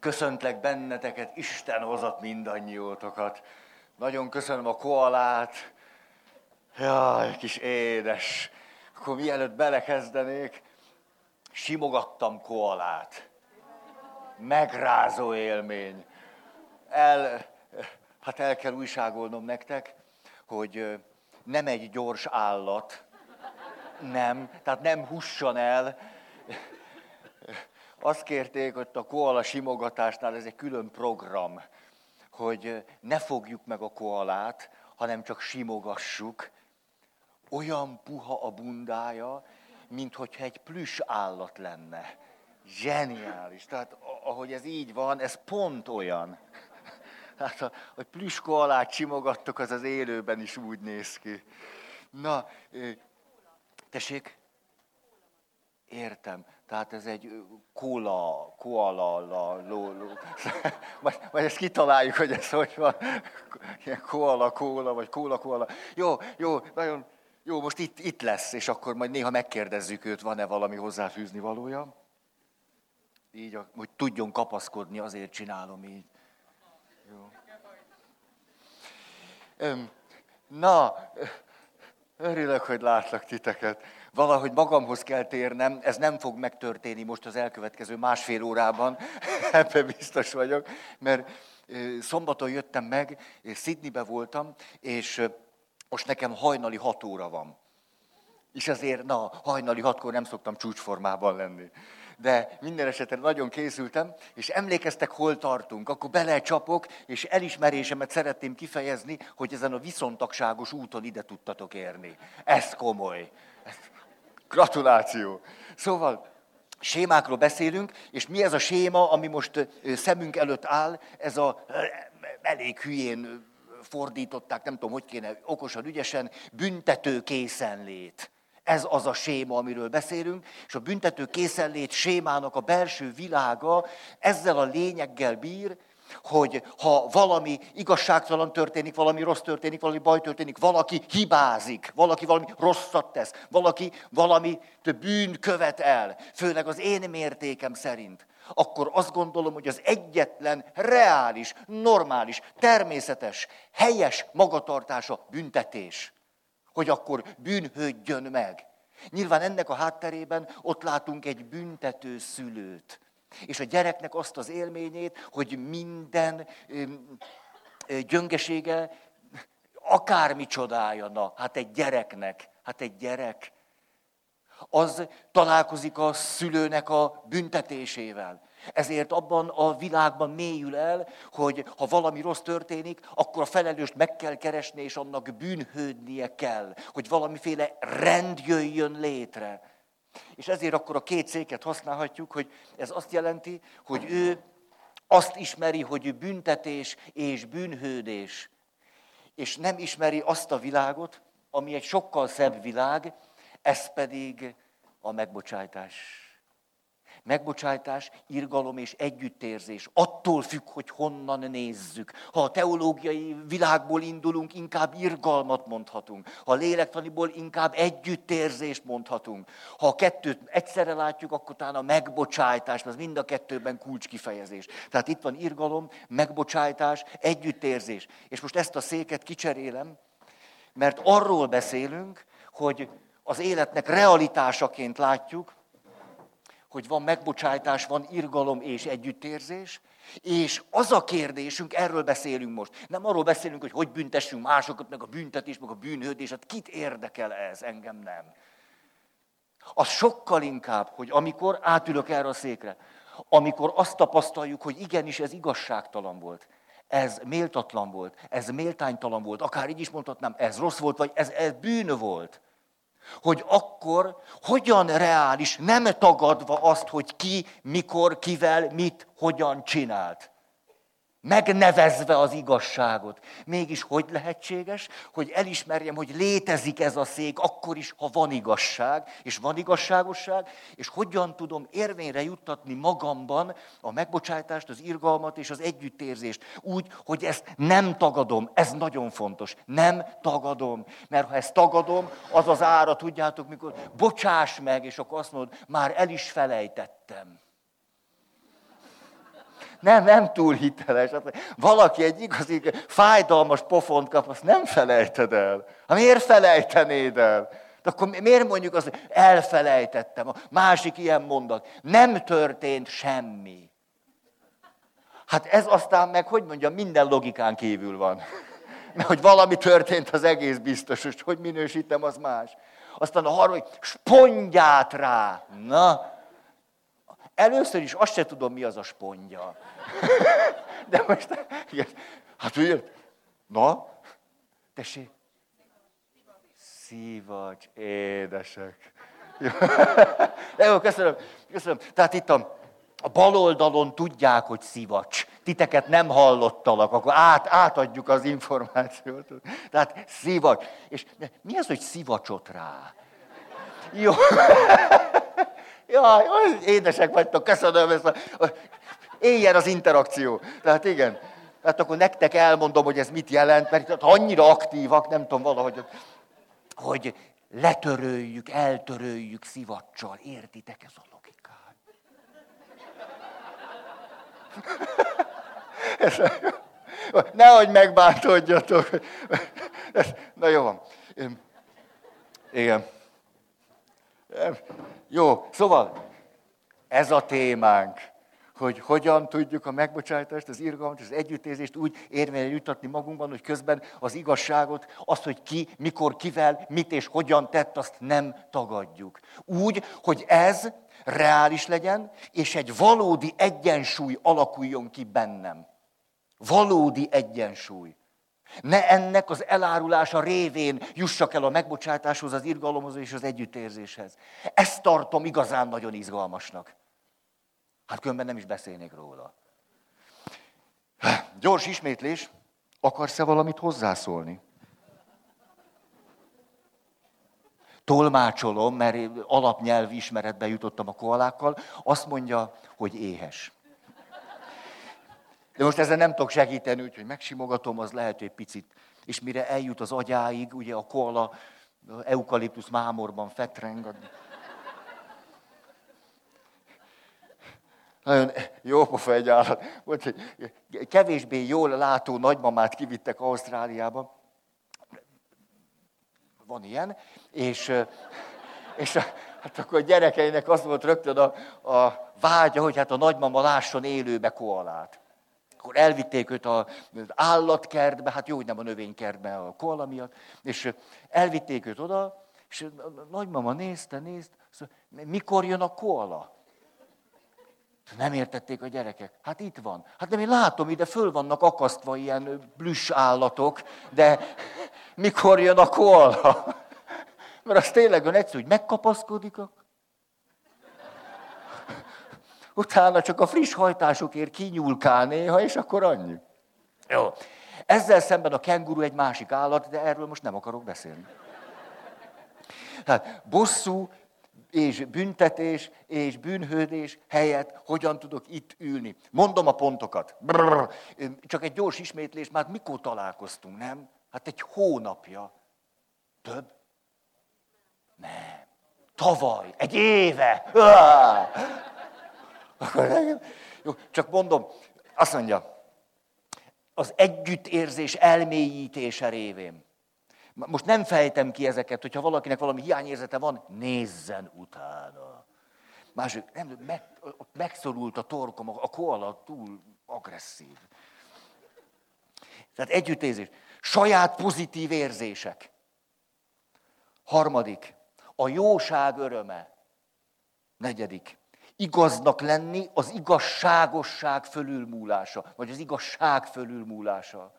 Köszöntlek benneteket, Isten hozott mindannyiótokat. Nagyon köszönöm a koalát. Jaj, kis édes. Akkor mielőtt belekezdenék, simogattam koalát. Megrázó élmény. El, hát el kell újságolnom nektek, hogy nem egy gyors állat, nem, tehát nem husson el. Azt kérték, hogy a koala simogatásnál ez egy külön program, hogy ne fogjuk meg a koalát, hanem csak simogassuk. Olyan puha a bundája, mint hogyha egy plüss állat lenne. Zseniális. Tehát ahogy ez így van, ez pont olyan. Hát, hogy plüss koalát simogattok, az az élőben is úgy néz ki. Na, tessék? Értem. Tehát ez egy kola, koala, la, ló, ló. Majd, majd ezt kitaláljuk, hogy ez hogy van. Ilyen koala, kóla, vagy kóla, koala. Jó, jó, nagyon jó, most itt, itt lesz, és akkor majd néha megkérdezzük őt, van-e valami hozzáfűzni valója. Így, hogy tudjon kapaszkodni, azért csinálom így. Jó. Na, örülök, hogy látlak titeket valahogy magamhoz kell térnem, ez nem fog megtörténni most az elkövetkező másfél órában, ebben biztos vagyok, mert szombaton jöttem meg, Sydneybe voltam, és most nekem hajnali hat óra van. És azért, na, hajnali hatkor nem szoktam csúcsformában lenni. De minden esetre nagyon készültem, és emlékeztek, hol tartunk. Akkor belecsapok, és elismerésemet szeretném kifejezni, hogy ezen a viszontagságos úton ide tudtatok érni. Ez komoly. Gratuláció. Szóval sémákról beszélünk, és mi ez a séma, ami most szemünk előtt áll, ez a elég hülyén fordították, nem tudom, hogy kéne okosan, ügyesen, büntető készenlét. Ez az a séma, amiről beszélünk, és a büntető készenlét sémának a belső világa ezzel a lényeggel bír, hogy ha valami igazságtalan történik, valami rossz történik, valami baj történik, valaki hibázik, valaki valami rosszat tesz, valaki valami bűn követ el, főleg az én mértékem szerint, akkor azt gondolom, hogy az egyetlen reális, normális, természetes, helyes magatartása büntetés. Hogy akkor bűnhődjön meg. Nyilván ennek a hátterében ott látunk egy büntető szülőt és a gyereknek azt az élményét, hogy minden gyöngesége, akármi csodája, na, hát egy gyereknek, hát egy gyerek, az találkozik a szülőnek a büntetésével. Ezért abban a világban mélyül el, hogy ha valami rossz történik, akkor a felelőst meg kell keresni, és annak bűnhődnie kell, hogy valamiféle rend jöjjön létre. És ezért akkor a két széket használhatjuk, hogy ez azt jelenti, hogy ő azt ismeri, hogy büntetés és bűnhődés. És nem ismeri azt a világot, ami egy sokkal szebb világ, ez pedig a megbocsájtás. Megbocsájtás, irgalom és együttérzés. Attól függ, hogy honnan nézzük. Ha a teológiai világból indulunk, inkább irgalmat mondhatunk. Ha a lélektaniból inkább együttérzést mondhatunk. Ha a kettőt egyszerre látjuk, akkor talán a megbocsájtás, az mind a kettőben kulcskifejezés. Tehát itt van irgalom, megbocsájtás, együttérzés. És most ezt a széket kicserélem, mert arról beszélünk, hogy az életnek realitásaként látjuk, hogy van megbocsájtás, van irgalom és együttérzés, és az a kérdésünk, erről beszélünk most. Nem arról beszélünk, hogy hogy büntessünk másokat, meg a büntetés, meg a bűnhődés, hát kit érdekel ez, engem nem. Az sokkal inkább, hogy amikor átülök erre a székre, amikor azt tapasztaljuk, hogy igenis ez igazságtalan volt, ez méltatlan volt, ez méltánytalan volt, akár így is mondhatnám, ez rossz volt, vagy ez, ez bűn volt, hogy akkor hogyan reális, nem tagadva azt, hogy ki, mikor, kivel, mit, hogyan csinált megnevezve az igazságot. Mégis hogy lehetséges, hogy elismerjem, hogy létezik ez a szék, akkor is, ha van igazság, és van igazságosság, és hogyan tudom érvényre juttatni magamban a megbocsájtást, az irgalmat és az együttérzést. Úgy, hogy ezt nem tagadom, ez nagyon fontos. Nem tagadom, mert ha ezt tagadom, az az ára, tudjátok, mikor bocsáss meg, és akkor azt mondod, már el is felejtettem. Nem, nem túl hiteles. Hát, valaki egy igazi fájdalmas pofont kap, azt nem felejted el. Ha miért felejtenéd el? De akkor miért mondjuk azt, hogy elfelejtettem? A másik ilyen mondat. Nem történt semmi. Hát ez aztán meg, hogy mondjam, minden logikán kívül van. Mert hogy valami történt, az egész biztos, hogy hogy minősítem, az más. Aztán a harmadik, spondját rá. Na, először is azt se tudom, mi az a spondja. De most, igen, hát ugye, na, tessék. Szívacs, édesek. Jó, köszönöm, köszönöm. Tehát itt a, a bal oldalon tudják, hogy szivacs. Titeket nem hallottalak, akkor át, átadjuk az információt. Tehát szivacs. És mi az, hogy szivacsot rá? Jó. Jaj, édesek vagytok, köszönöm ezt. A... Éljen az interakció. Tehát igen. Tehát akkor nektek elmondom, hogy ez mit jelent, mert annyira aktívak, nem tudom valahogy, hogy letöröljük, eltöröljük szivacsal. Értitek ez a logikát? Nehogy megbántódjatok. Na jó van. Igen. Jó, szóval ez a témánk, hogy hogyan tudjuk a megbocsájtást, az irgalmat, az együttérzést úgy érvényre jutatni magunkban, hogy közben az igazságot, azt, hogy ki, mikor, kivel, mit és hogyan tett, azt nem tagadjuk. Úgy, hogy ez reális legyen, és egy valódi egyensúly alakuljon ki bennem. Valódi egyensúly. Ne ennek az elárulása révén jussak el a megbocsátáshoz, az irgalomhoz és az együttérzéshez. Ezt tartom igazán nagyon izgalmasnak. Hát különben nem is beszélnék róla. Gyors ismétlés. Akarsz-e valamit hozzászólni? Tolmácsolom, mert alapnyelvi ismeretbe jutottam a koalákkal. Azt mondja, hogy éhes. De most ezzel nem tudok segíteni, úgyhogy megsimogatom, az lehet, hogy picit. És mire eljut az agyáig, ugye a koala eukaliptusz mámorban fetreng. Nagyon jó pofa egy állat. Volt, kevésbé jól látó nagymamát kivittek Ausztráliába. Van ilyen. És, és hát akkor a gyerekeinek az volt rögtön a, a vágya, hogy hát a nagymama lásson élőbe koalát akkor elvitték őt az állatkertbe, hát jó, hogy nem a növénykertbe, a koala miatt, és elvitték őt oda, és a nagymama nézte, nézte, szóval, mikor jön a koala? Nem értették a gyerekek. Hát itt van. Hát nem én látom, ide föl vannak akasztva ilyen plüss állatok, de mikor jön a koala? Mert az tényleg olyan egyszerű, hogy megkapaszkodik a Utána csak a friss hajtásokért kinyúlkál néha, és akkor annyi. Jó. Ezzel szemben a kenguru egy másik állat, de erről most nem akarok beszélni. Hát bosszú és büntetés és bűnhődés helyett hogyan tudok itt ülni. Mondom a pontokat. Brrr. Csak egy gyors ismétlés, már mikor találkoztunk, nem? Hát egy hónapja. Több? Nem. Tavaly, egy éve. Jó, csak mondom, azt mondja, az együttérzés elmélyítése révén. Most nem fejtem ki ezeket, hogyha valakinek valami hiányérzete van, nézzen utána. Másik, nem, meg, megszorult a torkom, a koala túl agresszív. Tehát együttérzés. Saját pozitív érzések. Harmadik, a jóság öröme. Negyedik, igaznak lenni az igazságosság fölülmúlása, vagy az igazság fölülmúlása.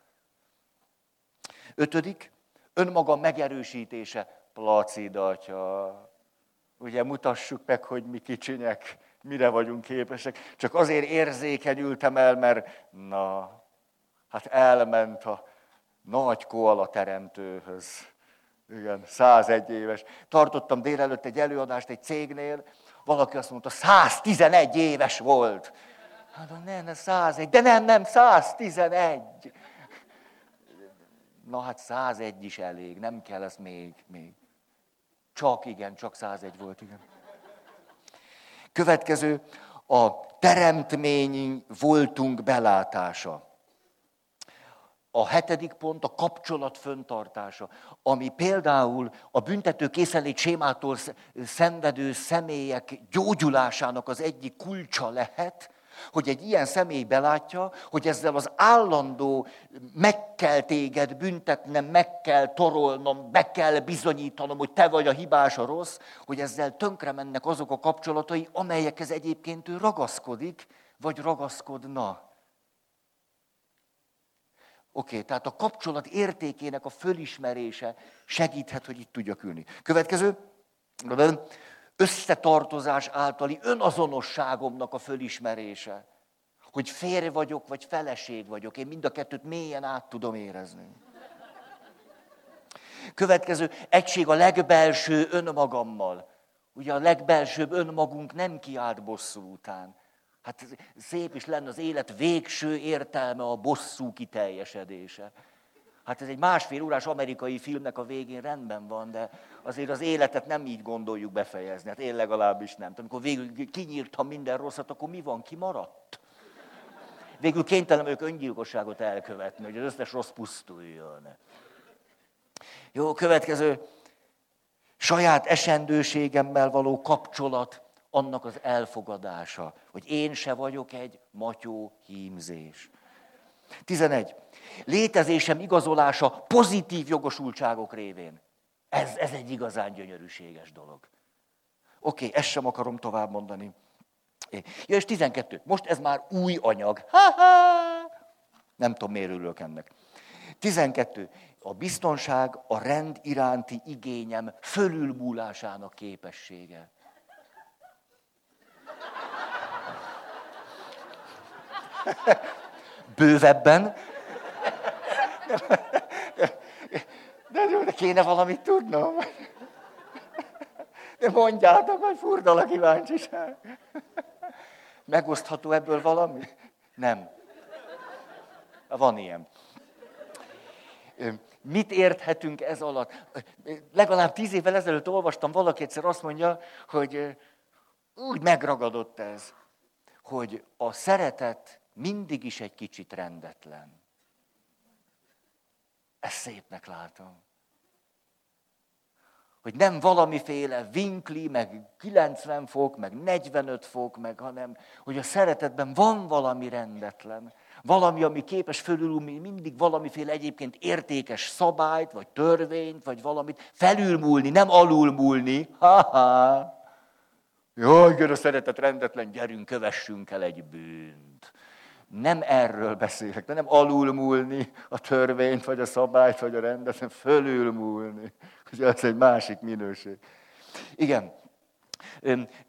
Ötödik, önmaga megerősítése, Placid atya. Ugye mutassuk meg, hogy mi kicsinyek, mire vagyunk képesek. Csak azért érzékenyültem el, mert na, hát elment a nagy koala teremtőhöz. Igen, 101 éves. Tartottam délelőtt egy előadást egy cégnél, valaki azt mondta, 111 éves volt. Hát nem, nem, 101, de nem, nem, 111. Na hát 101 is elég, nem kell ez még, még. Csak igen, csak 101 volt, igen. Következő, a teremtmény voltunk belátása. A hetedik pont a kapcsolat föntartása, ami például a büntető készenlét sémától szenvedő személyek gyógyulásának az egyik kulcsa lehet, hogy egy ilyen személy belátja, hogy ezzel az állandó meg kell téged büntetnem, meg kell torolnom, be kell bizonyítanom, hogy te vagy a hibás, a rossz, hogy ezzel tönkre mennek azok a kapcsolatai, amelyekhez egyébként ő ragaszkodik, vagy ragaszkodna. Oké, okay, tehát a kapcsolat értékének a fölismerése segíthet, hogy itt tudjak ülni. Következő, összetartozás általi önazonosságomnak a fölismerése. Hogy férj vagyok, vagy feleség vagyok. Én mind a kettőt mélyen át tudom érezni. Következő, egység a legbelső önmagammal. Ugye a legbelsőbb önmagunk nem kiált bosszú után. Hát szép is lenne az élet végső értelme a bosszú kiteljesedése. Hát ez egy másfél órás amerikai filmnek a végén rendben van, de azért az életet nem így gondoljuk befejezni. Hát én legalábbis nem. Amikor végül kinyírtam minden rosszat, akkor mi van, ki maradt? Végül kénytelen ők öngyilkosságot elkövetni, hogy az összes rossz pusztuljon. Jó, következő. Saját esendőségemmel való kapcsolat, annak az elfogadása, hogy én se vagyok egy matyó hímzés. 11. Létezésem igazolása pozitív jogosultságok révén. Ez, ez egy igazán gyönyörűséges dolog. Oké, okay, ezt sem akarom tovább mondani. Ja, és 12. Most ez már új anyag. Ha-ha! Nem tudom, miért örülök ennek. 12. A biztonság a rend iránti igényem fölülmúlásának képessége. Bővebben. De, de, de kéne valamit tudnom. De mondjátok, hogy furdal a kíváncsiság. Megosztható ebből valami? Nem. Van ilyen. Mit érthetünk ez alatt? Legalább tíz évvel ezelőtt olvastam, valaki egyszer azt mondja, hogy úgy megragadott ez, hogy a szeretet mindig is egy kicsit rendetlen. Ezt szépnek látom. Hogy nem valamiféle vinkli, meg 90 fok, meg 45 fok, meg, hanem hogy a szeretetben van valami rendetlen. Valami, ami képes fölülmúlni mindig valamiféle egyébként értékes szabályt, vagy törvényt, vagy valamit felülmúlni, nem alulmúlni. Ha-ha! Jaj, a szeretet rendetlen, gyerünk, kövessünk el egy bűnt. Nem erről beszélek, de nem alulmúlni a törvényt, vagy a szabályt, vagy a rendet, hanem fölülmúlni. Ugye ez egy másik minőség. Igen.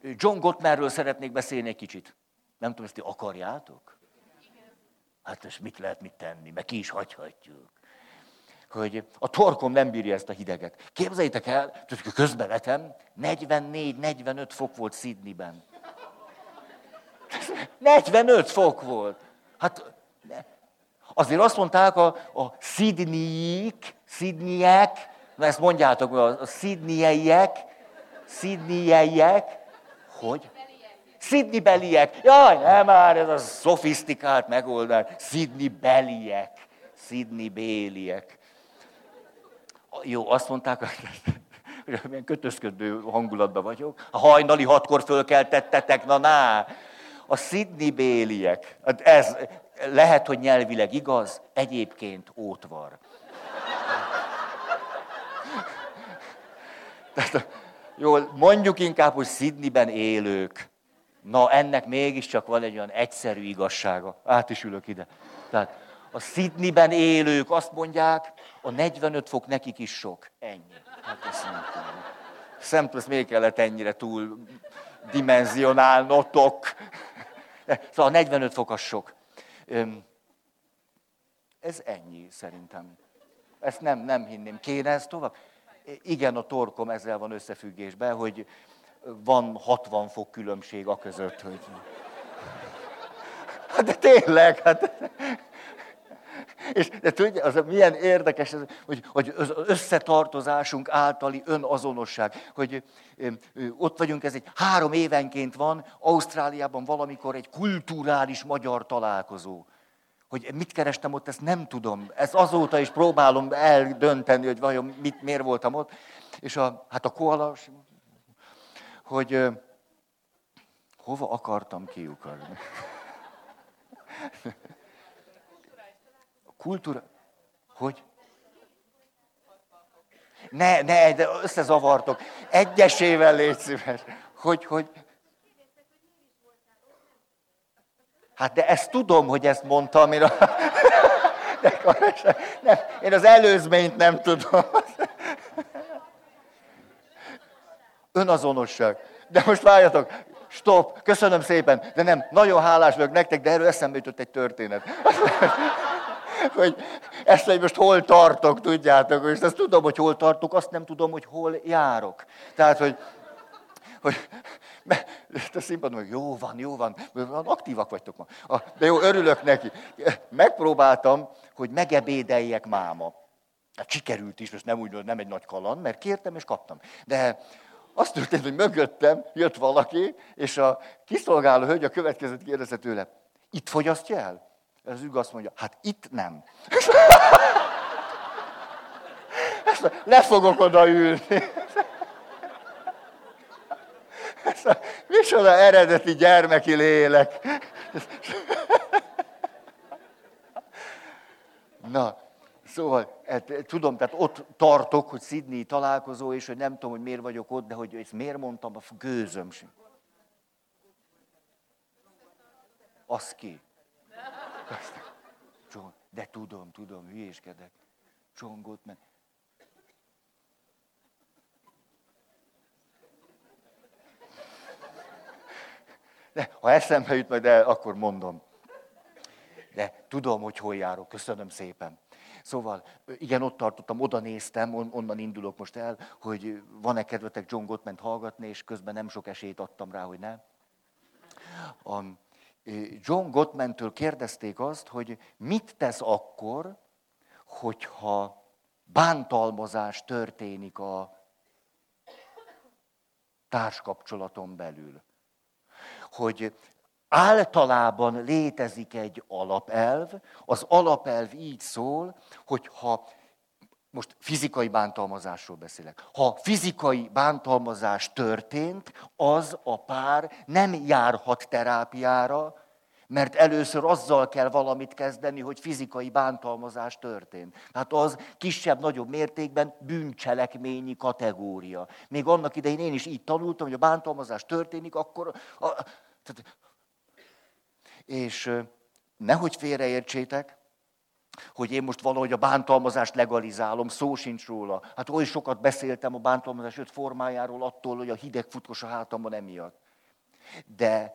John Gottmerről szeretnék beszélni egy kicsit. Nem tudom, ezt ti akarjátok? Hát és mit lehet mit tenni, meg ki is hagyhatjuk. Hogy a torkom nem bírja ezt a hideget. Képzeljétek el, hogy közbevetem, 44-45 fok volt Sydneyben. 45 fok volt. Hát azért azt mondták a, a Sydneyik, Sydneyek, na ezt mondjátok, a Sydneyeiek, Sydneyeiek, hogy? Sydney beliek. Jaj, nem már, ez a szofisztikált megoldás. Sydney beliek, Sydney béliek. Jó, azt mondták, hogy milyen kötözködő hangulatban vagyok. A hajnali hatkor fölkeltettetek, na ná a Sydney béliek, hát ez lehet, hogy nyelvileg igaz, egyébként ótvar. Tehát, jó, mondjuk inkább, hogy Sydneyben élők. Na, ennek mégiscsak van egy olyan egyszerű igazsága. Át is ülök ide. Tehát a Sydneyben élők azt mondják, a 45 fok nekik is sok. Ennyi. Hát ezt nem tudom. Szemtől ezt még kellett ennyire túl dimenzionálnotok. Szóval 45 fokos sok. Ez ennyi szerintem. Ezt nem, nem hinném. Kéne ez tovább? Igen, a torkom ezzel van összefüggésben, hogy van 60 fok különbség a között, hogy... Hát de tényleg, hát... És de tudja, az milyen érdekes, ez, hogy, hogy az összetartozásunk általi önazonosság, hogy ott vagyunk, ez egy három évenként van, Ausztráliában valamikor egy kulturális magyar találkozó. Hogy mit kerestem ott, ezt nem tudom. Ezt azóta is próbálom eldönteni, hogy vajon mit, miért voltam ott. És a, hát a koala, hogy hova akartam kiukadni. Kultúra... Hogy? Ne, ne, de összezavartok. Egyesével légy szíves. Hogy, hogy... Hát de ezt tudom, hogy ezt mondtam. Én, a... de, nem, én az előzményt nem tudom. Önazonosság. De most várjatok, stop, köszönöm szépen, de nem, nagyon hálás vagyok nektek, de erről eszembe jutott egy történet. Hogy ezt, hogy most hol tartok, tudjátok, és ezt tudom, hogy hol tartok, azt nem tudom, hogy hol járok. Tehát, hogy, hogy a színpadon, hogy jó van, jó van, aktívak vagytok ma. De jó, örülök neki. Megpróbáltam, hogy megebédeljek máma. Hát sikerült is, most nem úgy, nem egy nagy kaland, mert kértem és kaptam. De azt történt, hogy mögöttem jött valaki, és a kiszolgáló hölgy a következőt kérdezte tőle. Itt fogyasztja el? Az üg azt mondja, hát itt nem. Le fogok oda ülni. Micsoda eredeti gyermeki lélek. Na, Szóval hát, tudom, tehát ott tartok, hogy Sydney találkozó, és hogy nem tudom, hogy miért vagyok ott, de hogy ezt miért mondtam, a gőzöm sem. Az ki? John, de tudom, tudom, hülyéskedek. John Gottman. De ha eszembe jut majd el, akkor mondom. De tudom, hogy hol járok. Köszönöm szépen. Szóval igen, ott tartottam, oda néztem, onnan indulok most el, hogy van-e kedvetek John Gottman hallgatni, és közben nem sok esélyt adtam rá, hogy ne. A John Gottman-től kérdezték azt, hogy mit tesz akkor, hogyha bántalmazás történik a társkapcsolaton belül. Hogy általában létezik egy alapelv, az alapelv így szól, hogy ha most fizikai bántalmazásról beszélek. Ha fizikai bántalmazás történt, az a pár nem járhat terápiára, mert először azzal kell valamit kezdeni, hogy fizikai bántalmazás történt. Tehát az kisebb-nagyobb mértékben bűncselekményi kategória. Még annak idején én is így tanultam, hogy a bántalmazás történik, akkor a, tehát és nehogy félreértsétek, hogy én most valahogy a bántalmazást legalizálom, szó sincs róla. Hát oly sokat beszéltem a bántalmazás öt formájáról attól, hogy a hideg futkos a hátamban emiatt. De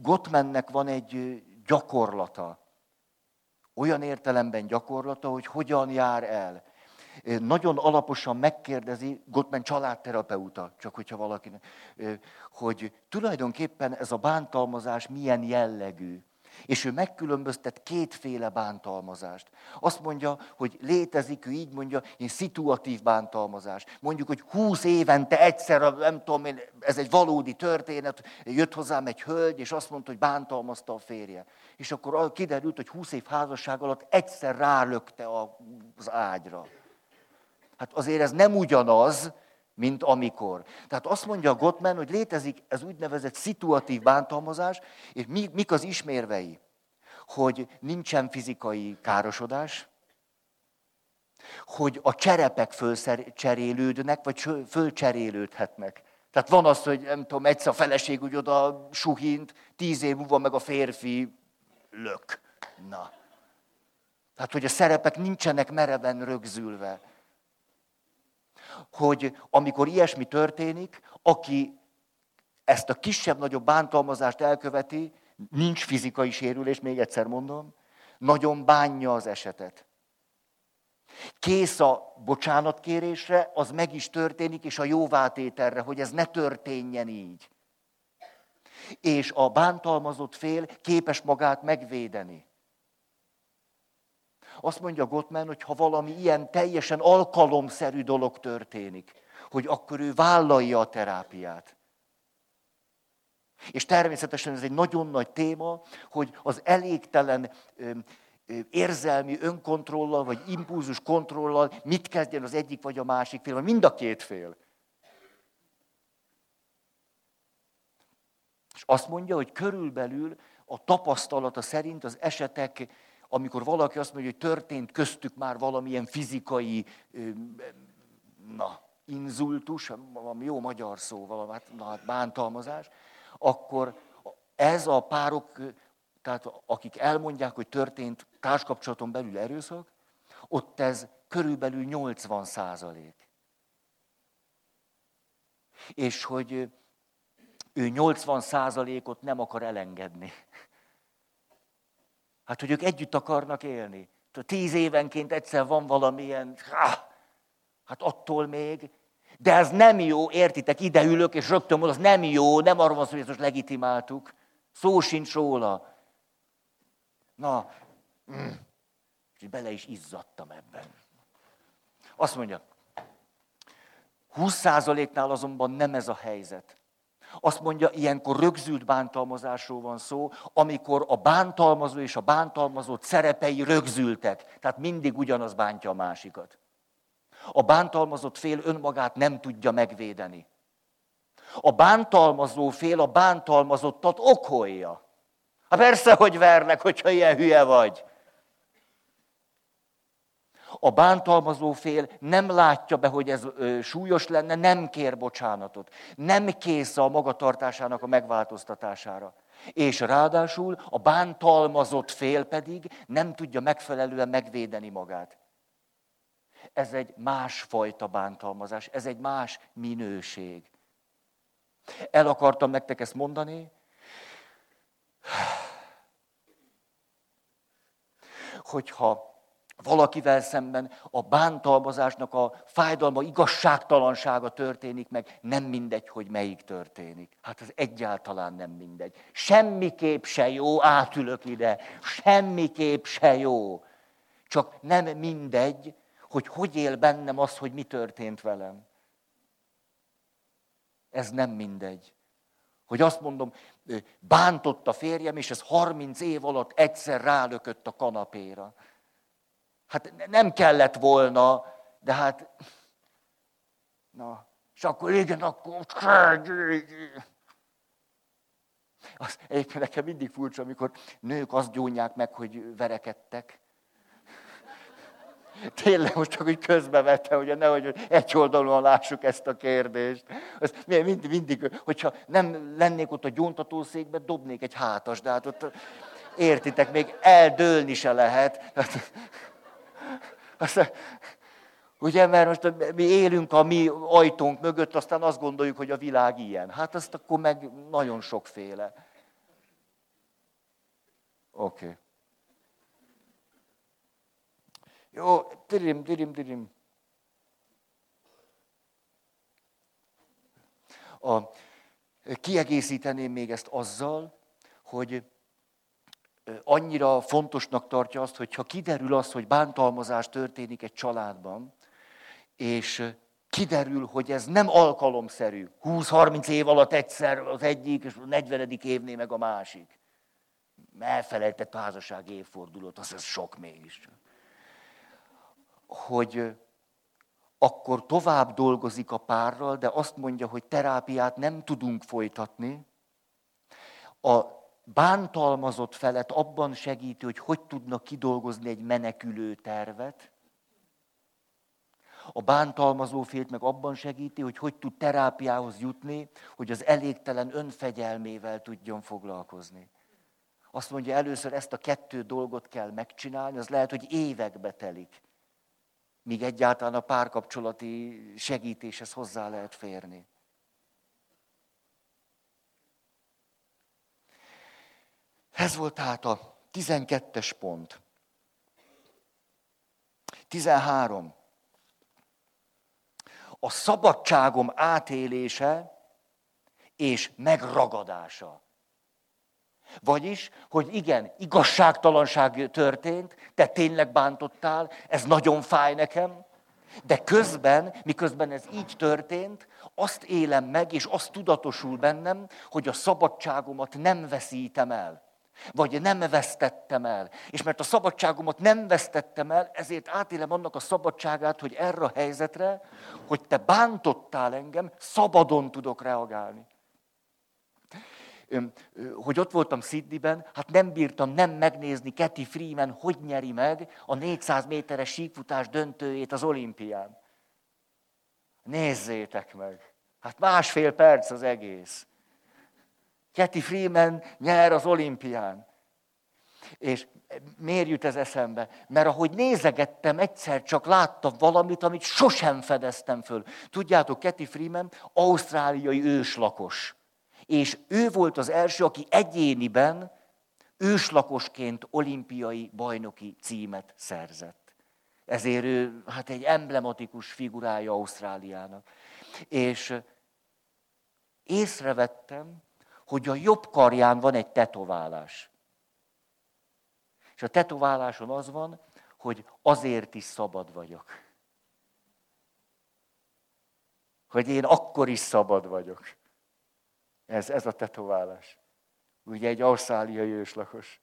Gottmannek van egy gyakorlata, olyan értelemben gyakorlata, hogy hogyan jár el nagyon alaposan megkérdezi, Gottman családterapeuta, csak hogyha valaki, hogy tulajdonképpen ez a bántalmazás milyen jellegű. És ő megkülönböztet kétféle bántalmazást. Azt mondja, hogy létezik, ő így mondja, ilyen szituatív bántalmazás. Mondjuk, hogy húsz évente egyszer, nem tudom én, ez egy valódi történet, jött hozzám egy hölgy, és azt mondta, hogy bántalmazta a férje. És akkor kiderült, hogy húsz év házasság alatt egyszer rálökte az ágyra. Hát azért ez nem ugyanaz, mint amikor. Tehát azt mondja a Gottman, hogy létezik ez úgynevezett szituatív bántalmazás, és mik az ismérvei? Hogy nincsen fizikai károsodás, hogy a cserepek fölcserélődnek, vagy fölcserélődhetnek. Tehát van az, hogy nem tudom, egyszer a feleség úgy oda suhint, tíz év múlva meg a férfi lök. Na. Tehát, hogy a szerepek nincsenek mereven rögzülve hogy amikor ilyesmi történik, aki ezt a kisebb-nagyobb bántalmazást elköveti, nincs fizikai sérülés, még egyszer mondom, nagyon bánja az esetet. Kész a bocsánatkérésre, az meg is történik, és a jóvátételre, hogy ez ne történjen így. És a bántalmazott fél képes magát megvédeni. Azt mondja Gottman, hogy ha valami ilyen teljesen alkalomszerű dolog történik, hogy akkor ő vállalja a terápiát. És természetesen ez egy nagyon nagy téma, hogy az elégtelen érzelmi önkontrollal, vagy impulzus kontrollal mit kezdjen az egyik vagy a másik fél, vagy mind a két fél. És azt mondja, hogy körülbelül a tapasztalata szerint az esetek, amikor valaki azt mondja, hogy történt köztük már valamilyen fizikai, na, inzultus, valami jó magyar szó, valami hát, na, hát bántalmazás, akkor ez a párok, tehát akik elmondják, hogy történt társkapcsolaton belül erőszak, ott ez körülbelül 80 százalék. És hogy ő 80 százalékot nem akar elengedni. Hát, hogy ők együtt akarnak élni. Tíz évenként egyszer van valamilyen, hát attól még, de ez nem jó, értitek, ide ülök, és rögtön mondom, az nem jó, nem arról van szó, hogy ezt legitimáltuk. Szó sincs róla. Na, mm, és bele is izzadtam ebben. Azt mondja, 20%-nál azonban nem ez a helyzet. Azt mondja, ilyenkor rögzült bántalmazásról van szó, amikor a bántalmazó és a bántalmazott szerepei rögzültek. Tehát mindig ugyanaz bántja a másikat. A bántalmazott fél önmagát nem tudja megvédeni. A bántalmazó fél a bántalmazottat okolja. Hát persze, hogy vernek, hogyha ilyen hülye vagy. A bántalmazó fél nem látja be, hogy ez súlyos lenne, nem kér bocsánatot. Nem kész a magatartásának a megváltoztatására. És ráadásul a bántalmazott fél pedig nem tudja megfelelően megvédeni magát. Ez egy másfajta bántalmazás, ez egy más minőség. El akartam nektek ezt mondani, hogyha valakivel szemben a bántalmazásnak a fájdalma, igazságtalansága történik meg, nem mindegy, hogy melyik történik. Hát ez egyáltalán nem mindegy. Semmiképp se jó, átülök ide, semmiképp se jó. Csak nem mindegy, hogy hogy él bennem az, hogy mi történt velem. Ez nem mindegy. Hogy azt mondom, bántott a férjem, és ez 30 év alatt egyszer rálökött a kanapéra. Hát nem kellett volna, de hát... Na, és akkor igen, akkor... Az, egyébként nekem mindig furcsa, amikor nők azt gyónják meg, hogy verekedtek. Tényleg most csak úgy közbevettem, hogy nehogy egy oldalon lássuk ezt a kérdést. Ez mindig, mindig, hogyha nem lennék ott a gyóntatószékbe, dobnék egy hátas, de hát ott értitek, még eldőlni se lehet. Aztán, ugye, mert most mi élünk a mi ajtónk mögött, aztán azt gondoljuk, hogy a világ ilyen. Hát azt akkor meg nagyon sokféle. Oké. Okay. Jó, dirim, dirim, dirim. A, kiegészíteném még ezt azzal, hogy annyira fontosnak tartja azt, hogy ha kiderül az, hogy bántalmazás történik egy családban, és kiderül, hogy ez nem alkalomszerű, 20-30 év alatt egyszer az egyik, és a 40. évnél meg a másik. Elfelejtett a házasság évfordulót, az ez sok mégis. Hogy akkor tovább dolgozik a párral, de azt mondja, hogy terápiát nem tudunk folytatni. A bántalmazott felet abban segíti, hogy hogy tudnak kidolgozni egy menekülő tervet. A bántalmazó félt meg abban segíti, hogy hogy tud terápiához jutni, hogy az elégtelen önfegyelmével tudjon foglalkozni. Azt mondja, először ezt a kettő dolgot kell megcsinálni, az lehet, hogy évekbe telik, míg egyáltalán a párkapcsolati segítéshez hozzá lehet férni. Ez volt tehát a 12-es pont. 13. A szabadságom átélése és megragadása. Vagyis, hogy igen, igazságtalanság történt, te tényleg bántottál, ez nagyon fáj nekem, de közben, miközben ez így történt, azt élem meg, és azt tudatosul bennem, hogy a szabadságomat nem veszítem el. Vagy nem vesztettem el. És mert a szabadságomat nem vesztettem el, ezért átélem annak a szabadságát, hogy erre a helyzetre, hogy te bántottál engem, szabadon tudok reagálni. Hogy ott voltam Sydneyben, hát nem bírtam nem megnézni Keti Freeman, hogy nyeri meg a 400 méteres síkfutás döntőjét az olimpián. Nézzétek meg! Hát másfél perc az egész. Keti Freeman nyer az olimpián. És miért jut ez eszembe? Mert ahogy nézegettem, egyszer csak láttam valamit, amit sosem fedeztem föl. Tudjátok, Keti Freeman ausztráliai őslakos. És ő volt az első, aki egyéniben őslakosként olimpiai bajnoki címet szerzett. Ezért ő hát egy emblematikus figurája Ausztráliának. És észrevettem, hogy a jobb karján van egy tetoválás. És a tetováláson az van, hogy azért is szabad vagyok. Hogy én akkor is szabad vagyok. Ez, ez a tetoválás. Ugye egy ausztráliai őslakos.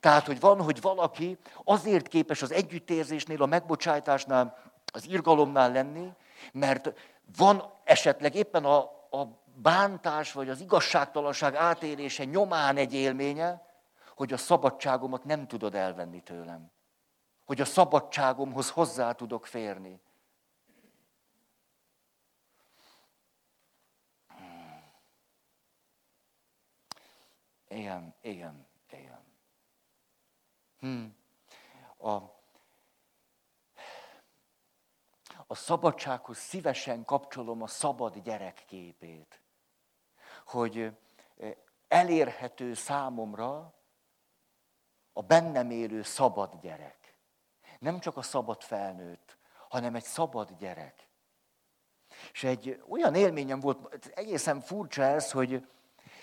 Tehát, hogy van, hogy valaki azért képes az együttérzésnél, a megbocsátásnál, az irgalomnál lenni, mert van esetleg éppen a, a bántás vagy az igazságtalanság átélése nyomán egy élménye, hogy a szabadságomat nem tudod elvenni tőlem. Hogy a szabadságomhoz hozzá tudok férni. Igen, igen, igen. Hmm. A, a szabadsághoz szívesen kapcsolom a szabad gyerek képét hogy elérhető számomra a bennem élő szabad gyerek. Nem csak a szabad felnőtt, hanem egy szabad gyerek. És egy olyan élményem volt, egészen furcsa ez, hogy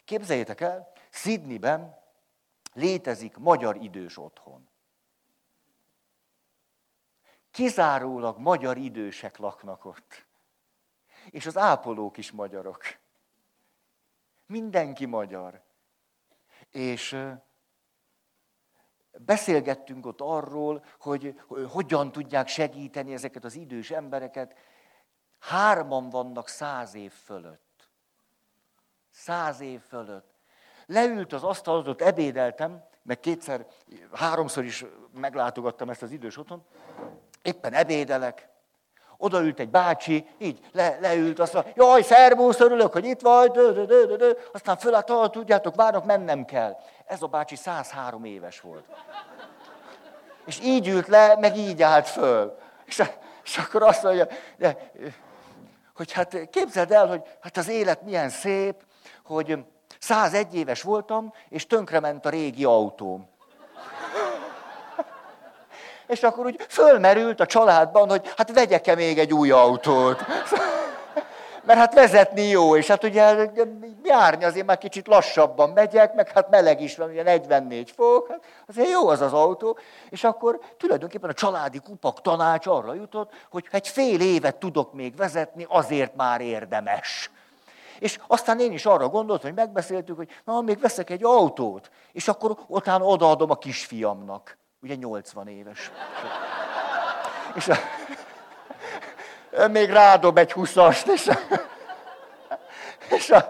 képzeljétek el, Sydneyben létezik magyar idős otthon. Kizárólag magyar idősek laknak ott. És az ápolók is magyarok. Mindenki magyar. És beszélgettünk ott arról, hogy hogyan tudják segíteni ezeket az idős embereket. Hárman vannak száz év fölött. Száz év fölött. Leült az asztalhoz, ott ebédeltem, meg kétszer, háromszor is meglátogattam ezt az idős otthon. Éppen ebédelek, Odaült egy bácsi, így le, leült, azt mondja, jaj, szervusz, örülök, hogy itt vagy, dö, dö, dö, dö, dö. aztán fölállt, ah, tudjátok, várnak, mennem kell. Ez a bácsi 103 éves volt. És így ült le, meg így állt föl. És, és akkor azt mondja, de, hogy hát képzeld el, hogy hát az élet milyen szép, hogy 101 éves voltam, és tönkrement a régi autóm. És akkor úgy fölmerült a családban, hogy hát vegyek-e még egy új autót. Mert hát vezetni jó, és hát ugye járni azért már kicsit lassabban megyek, meg hát meleg is van, ugye 44 fok, hát azért jó az az autó. És akkor tulajdonképpen a családi kupak tanács arra jutott, hogy egy fél évet tudok még vezetni, azért már érdemes. És aztán én is arra gondoltam, hogy megbeszéltük, hogy na, még veszek egy autót, és akkor utána odaadom a kisfiamnak. Ugye 80 éves. És a, még rádob egy huszast, és, a, és, a,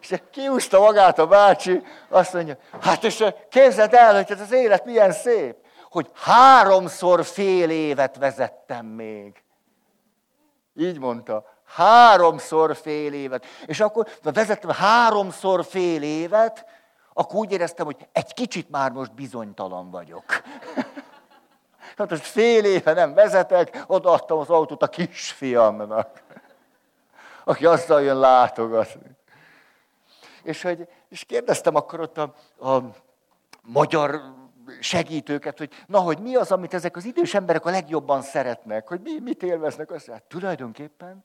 és kiúzta magát a bácsi, azt mondja, hát és képzeld el, hogy ez az élet milyen szép, hogy háromszor fél évet vezettem még. Így mondta, háromszor fél évet. És akkor vezettem háromszor fél évet, akkor úgy éreztem, hogy egy kicsit már most bizonytalan vagyok. Hát most fél éve nem vezetek, odaadtam az autót a kisfiamnak, aki azzal jön látogatni. És, hogy, és kérdeztem akkor ott a, a magyar segítőket, hogy na, hogy mi az, amit ezek az idős emberek a legjobban szeretnek, hogy mi, mit élveznek. Azt hát tulajdonképpen,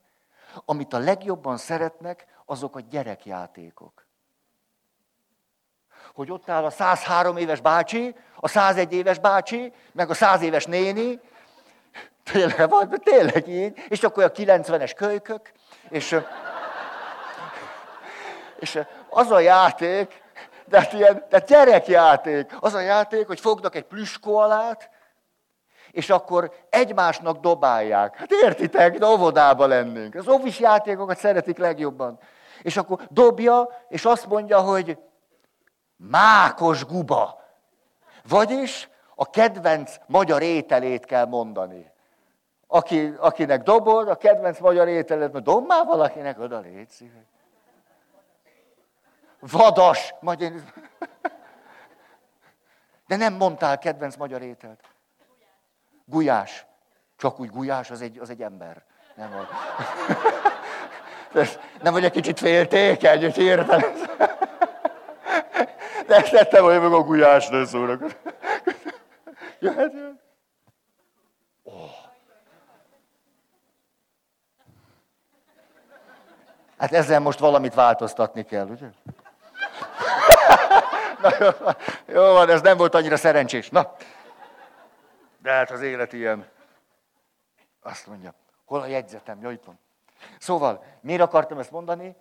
amit a legjobban szeretnek, azok a gyerekjátékok. Hogy ott áll a 103 éves bácsi, a 101 éves bácsi, meg a 100 éves néni, tényleg, vagy, tényleg így, és akkor a 90-es kölykök, és, és az a játék, de hát ilyen, de gyerekjáték, az a játék, hogy fognak egy plüskoalát, és akkor egymásnak dobálják. Hát értitek, de óvodában lennénk. Az óvis játékokat szeretik legjobban. És akkor dobja, és azt mondja, hogy mákos guba. Vagyis a kedvenc magyar ételét kell mondani. Aki, akinek dobod, a kedvenc magyar ételét, mert dob már valakinek oda, légy szíves. Vadas, majd. De nem mondtál kedvenc magyar ételt. Gulyás. Csak úgy gulyás, az egy, az egy ember. Nem vagy. Nem vagy egy kicsit féltékeny, hogy érted? De ezt tettem, hogy meg a gulyás ne szólok. Jöhet, jöhet. Oh. Hát ezzel most valamit változtatni kell, ugye? Na, jó, jó van, ez nem volt annyira szerencsés. Na, de hát az élet ilyen. Azt mondja, hol a jegyzetem? Jó, itt van. Szóval, miért akartam ezt mondani?